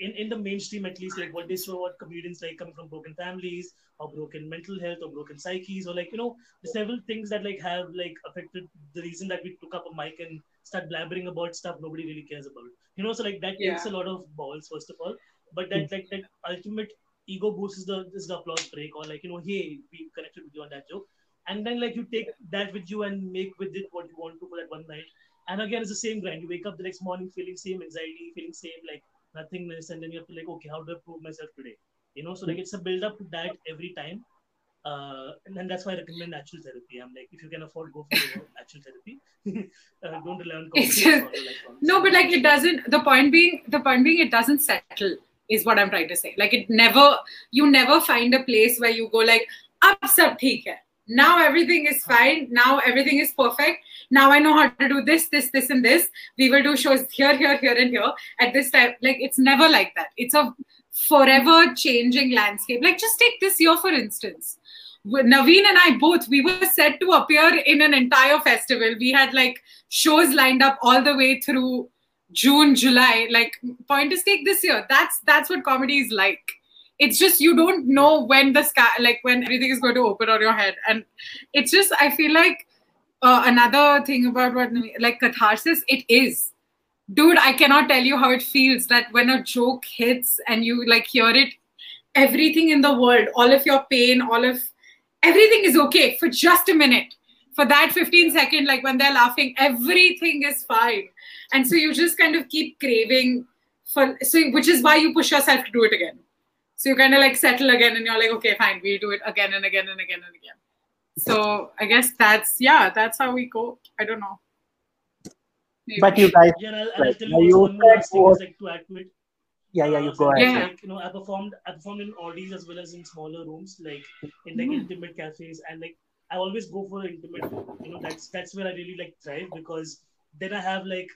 in, in the mainstream at least like what they show what comedians like coming from broken families or broken mental health or broken psyches or like you know several things that like have like affected the reason that we took up a mic and start blabbering about stuff nobody really cares about. You know so like that takes a lot of balls first of all. But that like that ultimate ego boost is the is the applause break or like you know hey we connected with you on that joke and then like you take that with you and make with it what you want to for that one night and again, it's the same grind. You wake up the next morning feeling same anxiety, feeling same like nothingness, and then you have to like, okay, how do I prove myself today? You know, so like it's a build up to that every time. Uh, and then that's why I recommend natural therapy. I'm like, if you can afford, go for you [LAUGHS] know, natural therapy. [LAUGHS] uh, don't rely on coffee. just- or like no but like it doesn't the point being the point being it doesn't settle is what i'm trying to say. Like it never you never find a place where you go like up sab theek hai. Now everything is fine. Now everything is perfect. Now i know how to do this this this and this. We will do shows here here here and here. At this time like it's never like that. It's a forever changing landscape. Like just take this year for instance. Naveen and I both, we were set to appear in an entire festival. We had like shows lined up all the way through June, July. Like point is take this year. That's that's what comedy is like. It's just you don't know when the sky, like when everything is going to open on your head, and it's just I feel like uh, another thing about what like catharsis. It is, dude. I cannot tell you how it feels that when a joke hits and you like hear it, everything in the world, all of your pain, all of everything is okay for just a minute for that 15 second like when they're laughing everything is fine and so you just kind of keep craving for so which is why you push yourself to do it again so you kind of like settle again and you're like okay fine we'll do it again and again and again and again so i guess that's yeah that's how we go i don't know Maybe. but you guys Yeah, I'll, I'll tell you you one more last thing like to add to it. yeah yeah you Uh, go ahead Yeah. Like, you know, I performed I performed in Audis as well as in smaller rooms, like in like Mm. intimate cafes, and like I always go for intimate. You know, that's that's where I really like thrive because then I have like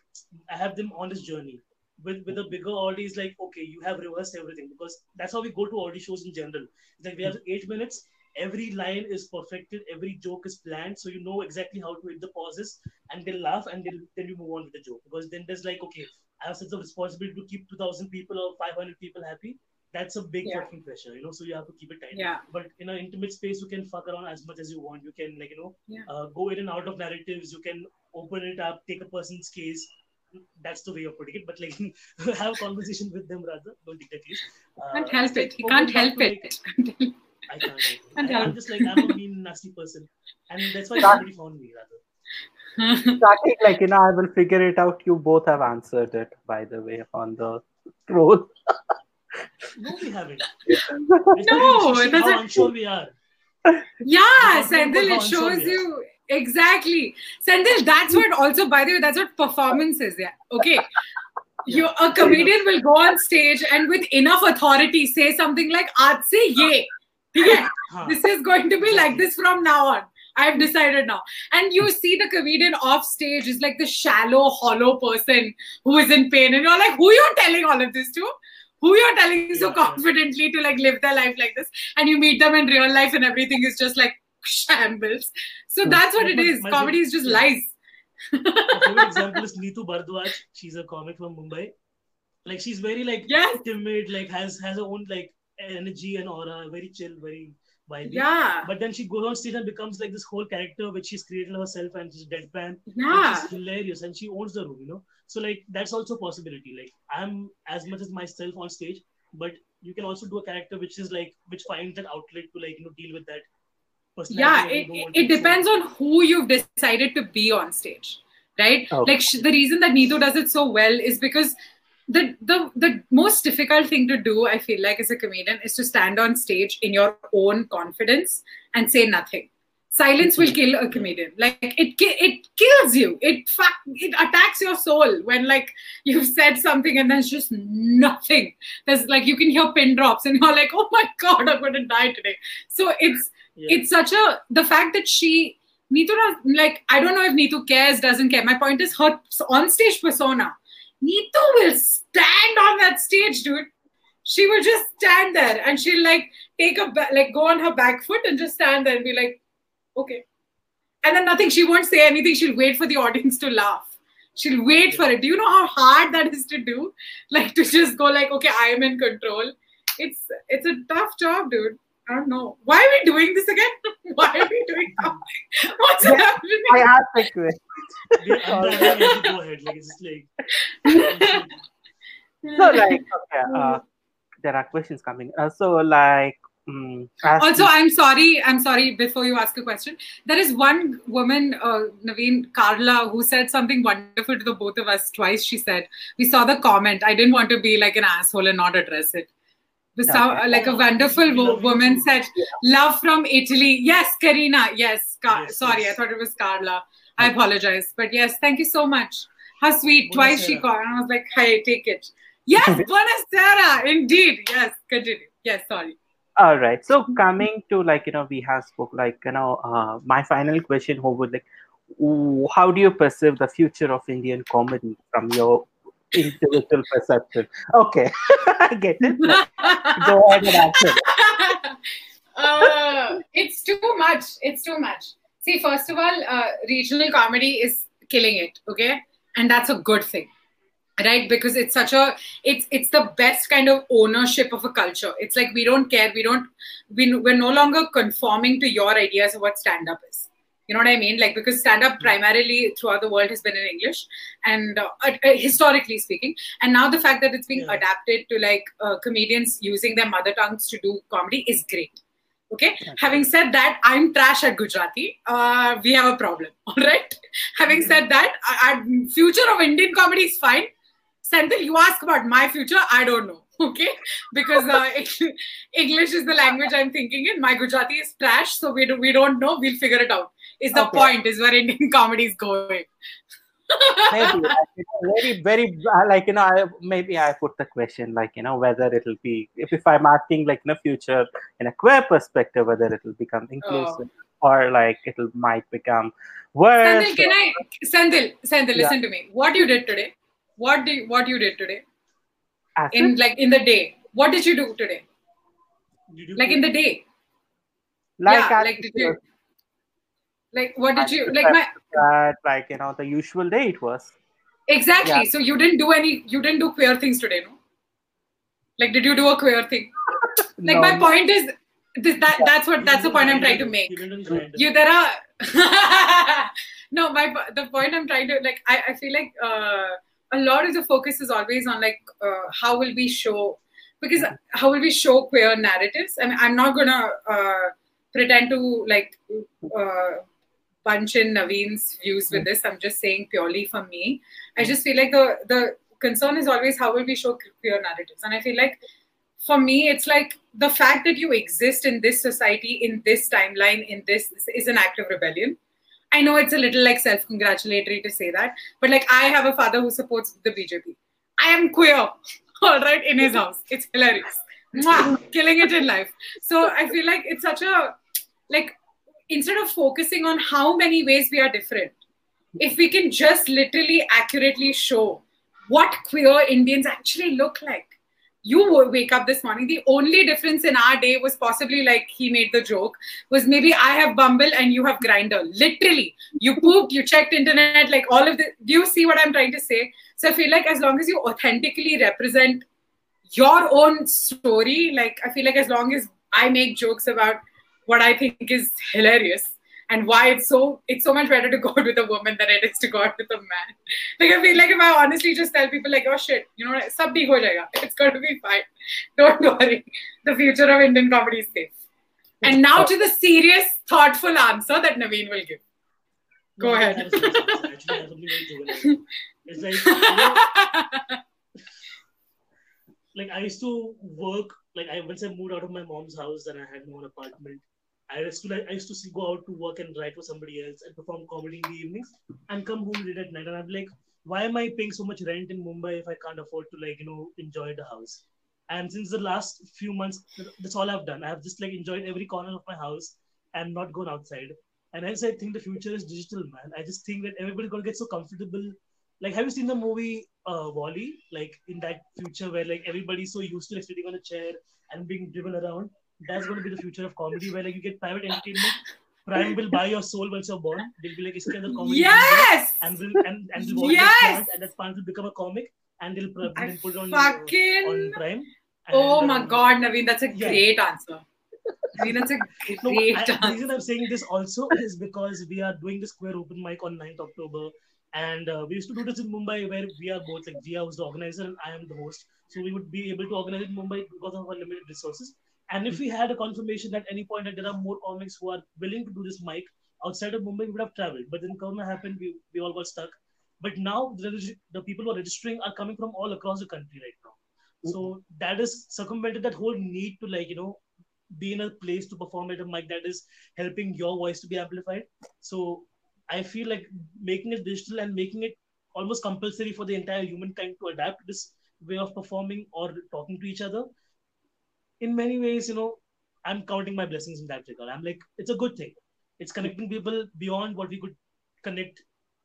I have them on this journey. With with a bigger audience, like okay, you have reversed everything because that's how we go to audio shows in general. It's like we have eight minutes, every line is perfected, every joke is planned, so you know exactly how to hit the pauses, and they'll laugh, and then then you move on with the joke because then there's like okay, I have a sense of responsibility to keep two thousand people or five hundred people happy. That's a big Yeah. fucking pressure, you know. So you have to keep it tight. Yeah. But in an intimate space, you can fuck around as much as you want. You can like you know Yeah. uh, go in and out of narratives. You can open it up, take a person's case. That's the way of putting it. But like [LAUGHS] have a conversation with them rather. Don't take the case. Uh, [LAUGHS] Can't help it. You can't help to, like, it. I can't. I, Can't I, help. I'm just like I'm a mean, nasty person, and that's why nobody found me rather. Starting like you know, I will figure it out. You both have answered it, by the way, on the troll. [LAUGHS] No, we haven't. No, it doesn't- unsure we are. Yeah, Without Senthil, it shows you exactly. Senthil, that's what also, by the way, that's what performance is. Yeah. Okay. You, a comedian will go on stage and with enough authority say something like, Aaj se ye. Yeah, Huh. this is going to be like this from now on. I've decided now. And you see the comedian off stage is like the shallow, hollow person who is in pain. And you're like, who are you're telling all of this to? Who you're telling so confidently to like live their life like this? And you meet them in real life and everything is just like shambles. So that's what it is. Comedy is just lies. My favorite [LAUGHS] example is Neetu Bhardwaj. She's a comic from Mumbai. Like she's very like Yes. timid, like has has her own like energy and aura, very chill, very vibey. Yeah. But then she goes on stage and becomes like this whole character which she's created herself and she's deadpan. Yeah. Which is hilarious and she owns the room, you know. So like that's also a possibility. Like I'm as much as myself on stage, but you can also do a character which is like which finds that outlet to like you know deal with that. yeah personality that you it, it depends on who you've decided to be on stage right Okay. like sh- the reason that neetu does it so well is because the, the the most difficult thing to do i feel like as a comedian is to stand on stage in your own confidence and say nothing silence will mm-hmm. kill a comedian like it it kills you it fuck it attacks your soul when like you've said something and there's just nothing there's like you can hear pin drops and you're like oh my god i'm going to die today so it's Yeah. it's such a the fact that she Neetu like I don't know if Neetu cares, doesn't care. My point is her on stage persona. Neetu will stand on that stage, dude. She will just stand there and she'll like take a like go on her back foot and just stand there and be like, okay. And then nothing. She won't say anything. She'll wait for the audience to laugh. She'll wait for it. Do you know how hard that is to do? Like to just go like, okay, I am in control. It's it's a tough job, dude. I don't know. Why are we doing this again? [LAUGHS] Why are we doing [LAUGHS] something? What's Yeah, happening? I asked the question. [LAUGHS] Yeah, I'm glad I let you go ahead. Like it's like So like, okay, uh, there are questions coming. Uh, so like, mm, also, I'm sorry. I'm sorry. Before you ask a question, there is one woman, uh, Naveen Carla, who said something wonderful to the both of us twice. She said, "We saw the comment. I didn't want to be like an asshole and not address it." Some, Okay. like a wonderful wo- woman said, "Love from Italy." Yes, Karina. Yes, Car- Yes, sorry, yes. I thought it was Carla. I apologize, but yes, thank you so much. How sweet! Twice she called, and I was like, "Hey, take it." Yes, [LAUGHS] Buonasera. Indeed. Yes, continue. Yes, sorry. All right. So coming to like you know, we have spoke like you know, uh, my final question. Who would like, how do you perceive the future of Indian comedy from your individual perception? Okay, [LAUGHS] I get it. Go ahead and answer. [LAUGHS] uh, it's too much. It's too much. See, first of all, uh, regional comedy is killing it. Okay, and that's a good thing, right? Because it's such a it's it's the best kind of ownership of a culture. It's like we don't care. We don't. We we're no longer conforming to your ideas of what stand up is. You know what I mean? Like because stand up primarily throughout the world has been in English, and uh, uh, historically speaking, and now the fact that it's being Yeah. adapted to like uh, comedians using their mother tongues to do comedy is great. Okay. Having said that, I'm trash at Gujarati. Uh, we have a problem. [LAUGHS] All right. Having said that, I, I, future of Indian comedy is fine. Senthil, you ask about my future. I don't know. [LAUGHS] Okay, because uh, [LAUGHS] English is the language I'm thinking in. My Gujarati is trash, so we do, we don't know. We'll figure it out. Is the Okay. point? Is where Indian [LAUGHS] comedy is going. maybe like, you know, very very uh, like you know I, maybe i put the question like you know whether it'll be if, if i'm asking like in the future in a queer perspective whether it'll become inclusive or like it'll might become worse Senthil, can I Senthil, Senthil, Yeah. listen to me. What you did today? What did what you did today? As In like in the day. What did you do today? Did you Like in the day. like yeah, like did you like what did you like my that like you know the usual day it was exactly. Yeah. So you didn't do any you didn't do queer things today, no? Like did you do a queer thing? [LAUGHS] Like No, my no. point is this, that that's what that's the point I'm trying to make. You didn't grind. you there are [LAUGHS] no my the point i'm trying to like i, I feel like uh, a lot of the focus is always on like uh, how will we show because how will we show queer narratives? I mean i'm not gonna uh, pretend to like uh, bunch in naveen's views with this. I'm just saying purely for me. I just feel like the the concern is always how will we show queer narratives? And i feel like for me it's like the fact that you exist in this society in this timeline in this is an act of rebellion i know it's a little like self-congratulatory to say that but like i have a father who supports the bjp i am queer [LAUGHS] all right in his house. It's hilarious. Killing it in life. So i feel like it's such a like instead of focusing on how many ways we are different if we can just literally accurately show what queer indians actually look like you wake up this morning. The only difference in our day was possibly like he made the joke was maybe i have bumble and you have Grindr literally you pooped you checked internet like all of the do you see what i'm trying to say? So i feel like as long as you authentically represent your own story like i feel like as long as i make jokes about what i think is hilarious and why it's so it's so much better to go out [LAUGHS] with a woman than it is to go out with a man like I feel like if I honestly just tell people like, oh shit, you know, sab theek ho jayega. [LAUGHS] It's going to be fine. [LAUGHS] Don't worry. The future of Indian comedy is safe. And now to the serious, thoughtful answer that Naveen will give. Go No, ahead. have Actually, I have something very juvenile. It's like, like I used to work. Like I once I moved out of my mom's house and I had my own apartment. I used to like I used to see, go out to work and write for somebody else and perform comedy in the evenings and come home late at night. And I'm like, why am I paying so much rent in Mumbai if I can't afford to like you know enjoy the house? And since the last few months, that's all I've done. I've just like enjoyed every corner of my house and not gone outside. And as I think the future is digital, man. I just think that everybody's gonna get so comfortable. Like, have you seen the movie uh, WALL-E? Like in that future where like everybody's so used to like sitting on a chair and being driven around. That's gonna be the future of comedy where like you get private entertainment. Prime will buy your soul once you're born. They'll be like, "Iske andar comedy yes! and will and and will Yes! plant, and that plant will become a comic and they'll, put- they'll put it on fucking- on Prime. Oh my um, god, Naveen, that's a Yeah. great answer. Naveen, that's a [LAUGHS] No, great I, the reason I'm saying this also is because we are doing the Queer Open Mic on 9th October. And uh, we used to do this in Mumbai where we are both, like Jia was the organizer and I am the host. So we would be able to organize it in Mumbai because of our limited resources. And if we had a confirmation at any point that there are more comics who are willing to do this mic outside of Mumbai, we would have traveled. But then Corona happened, we, we all got stuck. But now the, the people who are registering are coming from all across the country right now. Mm-hmm. So that is circumvented that whole need to like, you know, be in a place to perform at a mic that is helping your voice to be amplified. So I feel like making it digital and making it almost compulsory for the entire humankind to adapt this way of performing or talking to each other. In many ways, you know, I'm counting my blessings in that regard. I'm like, it's a good thing. It's connecting people beyond what we could connect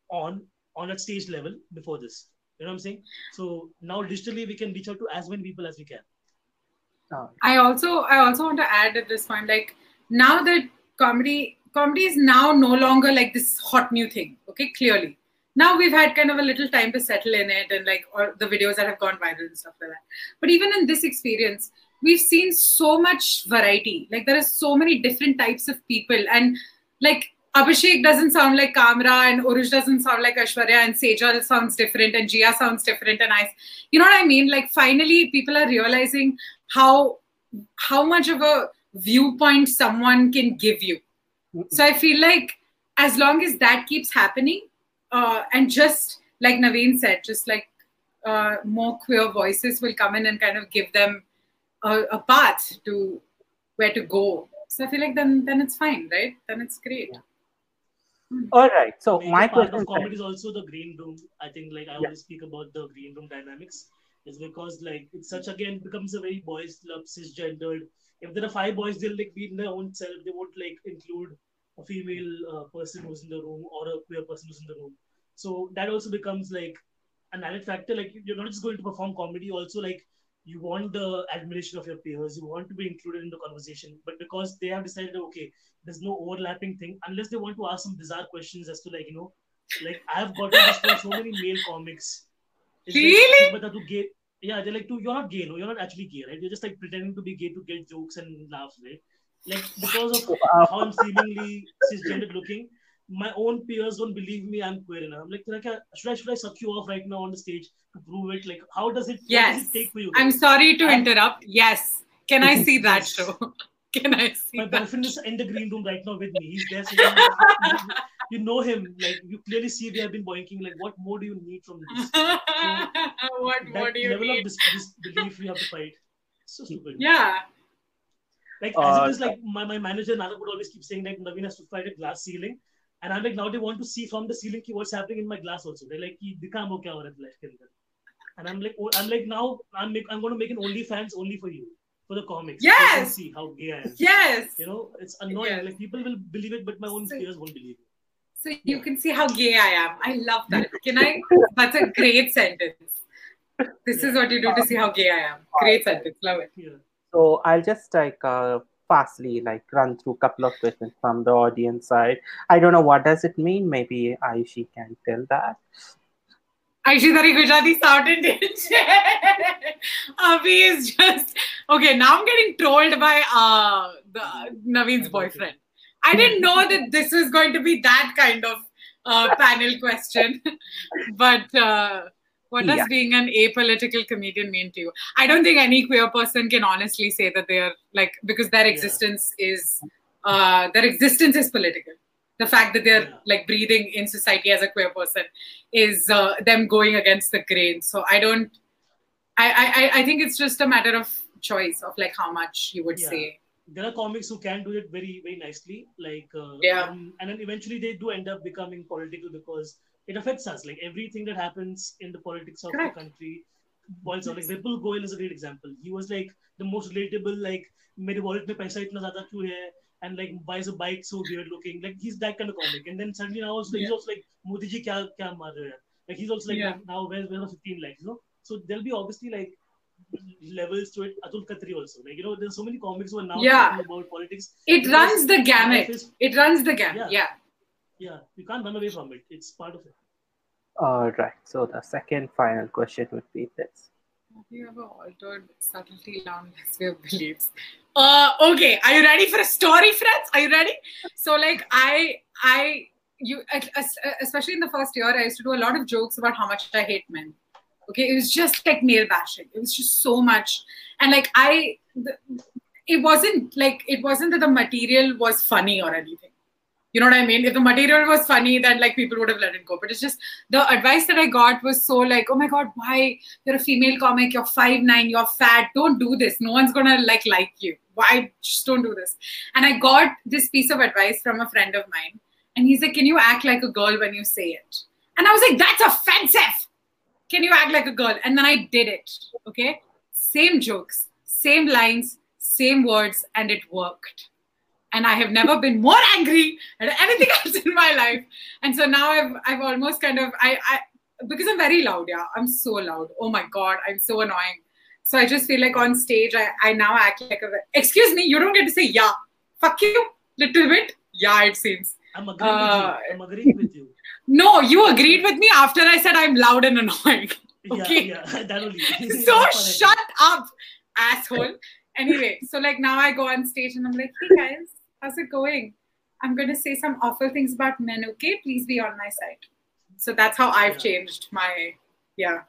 on on a stage level before this. You know what I'm saying? So now digitally we can reach out to as many people as we can. uh, I also I also want to add at this point, like now that comedy comedy is now no longer like this hot new thing. Okay, clearly. Now we've had kind of a little time to settle in it and like all the videos that have gone viral and stuff like that. But even in this experience, we've seen so much variety. Like there are so many different types of people. And like Abhishek doesn't sound like Kamra and Urooj doesn't sound like Aishwarya and Sejal sounds different and Jia sounds different and I you know what I mean? Like finally people are realizing how how much of a viewpoint someone can give you. So I feel like as long as that keeps happening, uh, and just like Naveen said, just like uh, more queer voices will come in and kind of give them a, a path to where to go. So I feel like then then it's fine, right? Then it's great. All right. So Major my part question of is comedy is also the green room. I think like I Yeah. always speak about the green room dynamics. Is because like it's such again becomes a very boys club cisgendered. If there are five boys, they'll like be in their own self. They won't like include a female uh, person who's in the room or a queer person who's in the room. So that also becomes like an added factor. Like you're not just going to perform comedy. Also like you want the admiration of your peers. You want to be included in the conversation. But because they have decided okay, there's no overlapping thing unless they want to ask some bizarre questions as to like you know like I've gotten this from so many male comics. It's Really? Like, "Bata, tu gay. Yeah, they're like, "Dude, you're not gay, no, you're not actually gay, right? You're just like pretending to be gay to get jokes and laughs, right? Like because of Wow. how I'm seemingly cisgendered looking, my own peers don't believe me I'm queer enough. I'm like, like, should I should I suck you off right now on the stage to prove it? Like, how does it? Yes. does it take for you? I'm sorry to I'm- interrupt. Yes. Can I [LAUGHS] see that Yes. show? [LAUGHS] Can I see My that? boyfriend is in the green room right now with me. He's there. sitting you know him. Like you clearly see they have been boinking. Like what more do you need from this? [LAUGHS] what more do you level need? of dis- disbelief we have to fight. So stupid. Yeah. Like Uh, as it is, like my, my manager Nana would always keep saying like Naveen has to fight a glass ceiling, and I'm like, now they want to see from the ceiling ki what's happening in my glass also. They're like, the camera okay, raha hai. And I'm like, oh, I'm like now I'm make, I'm going to make an only fans only for you for the comics. Yes. So see how gay I am. Yes. You know, it's annoying. Yes. Like people will believe it, but my own so, peers won't believe it. So you can see how gay I am. I love that. Can I? That's a great sentence. This yeah. is what you do to see how gay I am. Great sentence. Love it. Yeah. So I'll just like uh, fastly like run through a couple of questions from the audience side. I don't know what does it mean. Maybe Ayushi can tell that. Aishi Tari Gujarati South Indian. [LAUGHS] Abhi is just okay. Now I'm getting trolled by uh the Naveen's boyfriend. I didn't know that this was going to be that kind of uh, panel question. [LAUGHS] but uh, what does Yeah. being an apolitical comedian mean to you? I don't think any queer person can honestly say that they are like because their Yeah. existence is uh, their existence is political. The fact that they're Yeah. like breathing in society as a queer person is uh, them going against the grain. So I don't. I, I I think it's just a matter of choice of like how much you would Yeah. say. There are comics who can do it very very nicely. Like uh, Yeah. and, and then eventually they do end up becoming political because it affects us. Like everything that happens in the politics of Correct. the country boils out. Like Vipul Goyal is a great example. He was like the most relatable. Like मेरे wallet में paisa, itna ज़्यादा क्यों hai? And like why is a bike so weird looking? Like he's that kind of comic. And then suddenly now also yeah. he's also like Modi ji kya kya mar रहे Like he's also like yeah. now where's where's 15 likes? You know. So there'll be obviously like levels to it. Atul Khatri also. Like, you know, there's so many comics who are now yeah. talking about politics. It runs the gamut. Is, it runs the gamut. Yeah. yeah. yeah. you can't run away from it. It's part of it. All right. So the second final question would be this. Have you ever altered subtlety around of beliefs? Uh, okay. Are you ready for a story, friends? Are you ready? So, like, I, I, you, especially in the first year, I used to do a lot of jokes about how much I hate men. Okay, it was just like male bashing. It was just so much, and like I, the, it wasn't like it wasn't that the material was funny or anything. You know what I mean? If the material was funny, then like people would have let it go. But it's just the advice that I got was so like, oh my god, why you're a female comic, you're five nine, you're fat, don't do this. No one's gonna like like you. Why just don't do this? And I got this piece of advice from a friend of mine, and he's like, Can you act like a girl when you say it? And I was like, That's offensive. Can you act like a girl? And then I did it. Okay. Same jokes, same lines, same words, and it worked. And I have never been more angry at anything [LAUGHS] else in my life. And so now I've I've almost kind of I I because I'm very loud, yeah. I'm so loud. Oh my god, I'm so annoying. So I just feel like on stage I, I now act like a excuse me, you don't get to say yeah. Fuck you, little bit. Yeah, it seems. I'm agreeing Uh, with you. I'm agreeing with you. [LAUGHS] No, you agreed with me after I said I'm loud and annoying. [LAUGHS] Yeah, Okay. yeah, that only. so shut up, asshole. Anyway, so like now I go on stage and I'm like, hey guys, how's it going? I'm gonna say some awful things about men, okay? Please be on my side. So that's how I've Yeah. changed my yeah.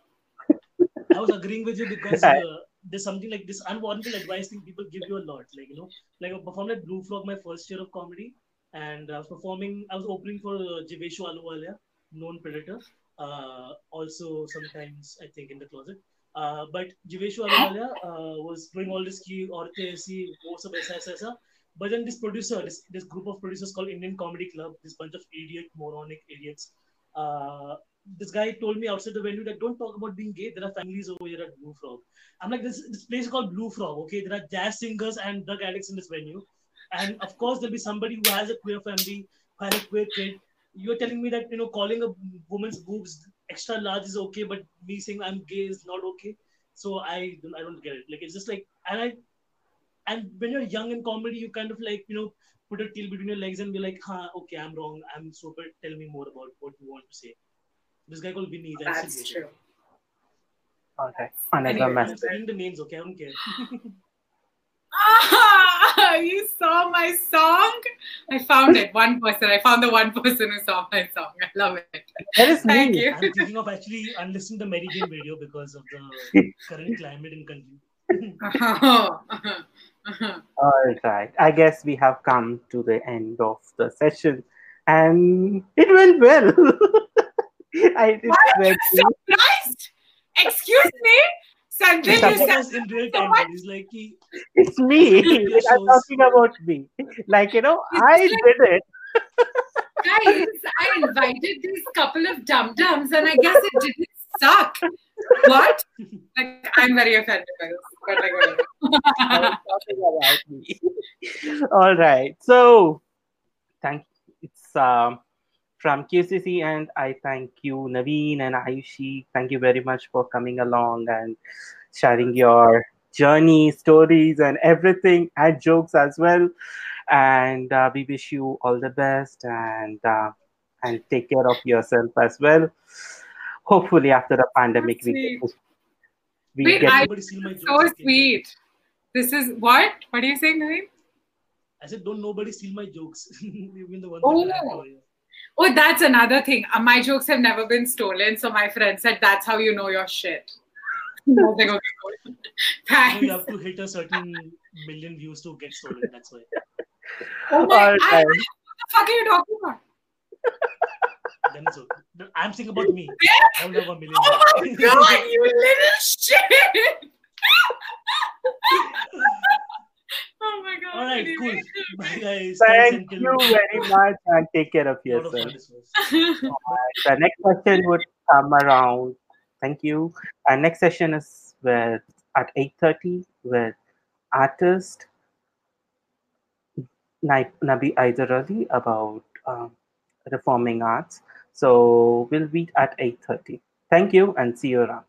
I was agreeing with you because uh, there's something like this unwarranted advice thing people give you a lot. Like, you know, like I performed at Blue Frog my first year of comedy, and I was performing, I was opening for uh, Jeeveshu Ahluwalia, known predator. Uh, also, sometimes I think in the closet. Uh, but Jeeveshu Ahluwalia uh, was doing all this ki aurte aisi, wo sab aisa aisa aisa. But then this producer, this, this group of producers called Indian Comedy Club, this bunch of idiot, moronic idiots, uh, this guy told me outside the venue that don't talk about being gay. There are families over here at Blue Frog. I'm like, this, this place called Blue Frog, okay? There are jazz singers and drug addicts in this venue. And of course, there'll be somebody who has a queer family, who has a queer kid. You're telling me that, you know, calling a woman's boobs extra large is okay, but me saying I'm gay is not okay. So I I don't get it. Like, it's just like, and I, and when you're young in comedy, you kind of like, you know, put a tail between your legs and be like, huh, okay, I'm wrong. I'm super. Tell me more about what you want to say. This guy called Vinny. That's true. Okay. Another Anyway. message. I'm saying the names, okay? I don't care. Ah, you saw my song? I found it. One person. I found the one person who saw my song. I love it. That is Thank me. you. I'm thinking of actually unlistening the Mary Jane video because of the [LAUGHS] current climate in country. [LAUGHS] All right. I guess we have come to the end of the session, and it went well. [LAUGHS] I it's Why are you surprised? Excuse me? Sanjay, you That said in real so time. much. He's like, he, it's me. [LAUGHS] Your I'm talking about me. Like you know, It's I like- did it. guys, I invited these couple of dum dums and I guess it didn't suck. What? Like, I'm very offended by this. But like. [LAUGHS] All right. So, thank you. it's um, from QCC, and I thank you, Naveen and Ayushi. Thank you very much for coming along and sharing your journey, stories, and everything, and jokes as well. And uh, we wish you all the best, and uh, and take care of yourself as well. Hopefully, after the pandemic, we get we Wait, get I- nobody steal my jokes. so sweet. This is what? What are you saying, Naveen? I said, don't nobody steal my jokes. [LAUGHS] Even the ones Oh. that I have over here. Oh, that's another thing. Uh, my jokes have never been stolen. So my friend said that's how you know your shit. I like, okay, cool. You, Thanks. you have to hit a certain million views to get stolen. That's why. Oh my, All I, right. what the fuck are you talking about? Then it's okay. I'm saying about me. I don't have a million. Oh my [LAUGHS] god, you little shit! [LAUGHS] oh my god. All right, cool. Bye, guys. Thank Thanks, you very much, and take care of A yourself. fun [LAUGHS] the next question would come around. Thank you. Our next session is with at eight thirty with artist Nai- Nabi Aidarali about um, reforming arts. So we'll meet at eight thirty. Thank you, and see you around.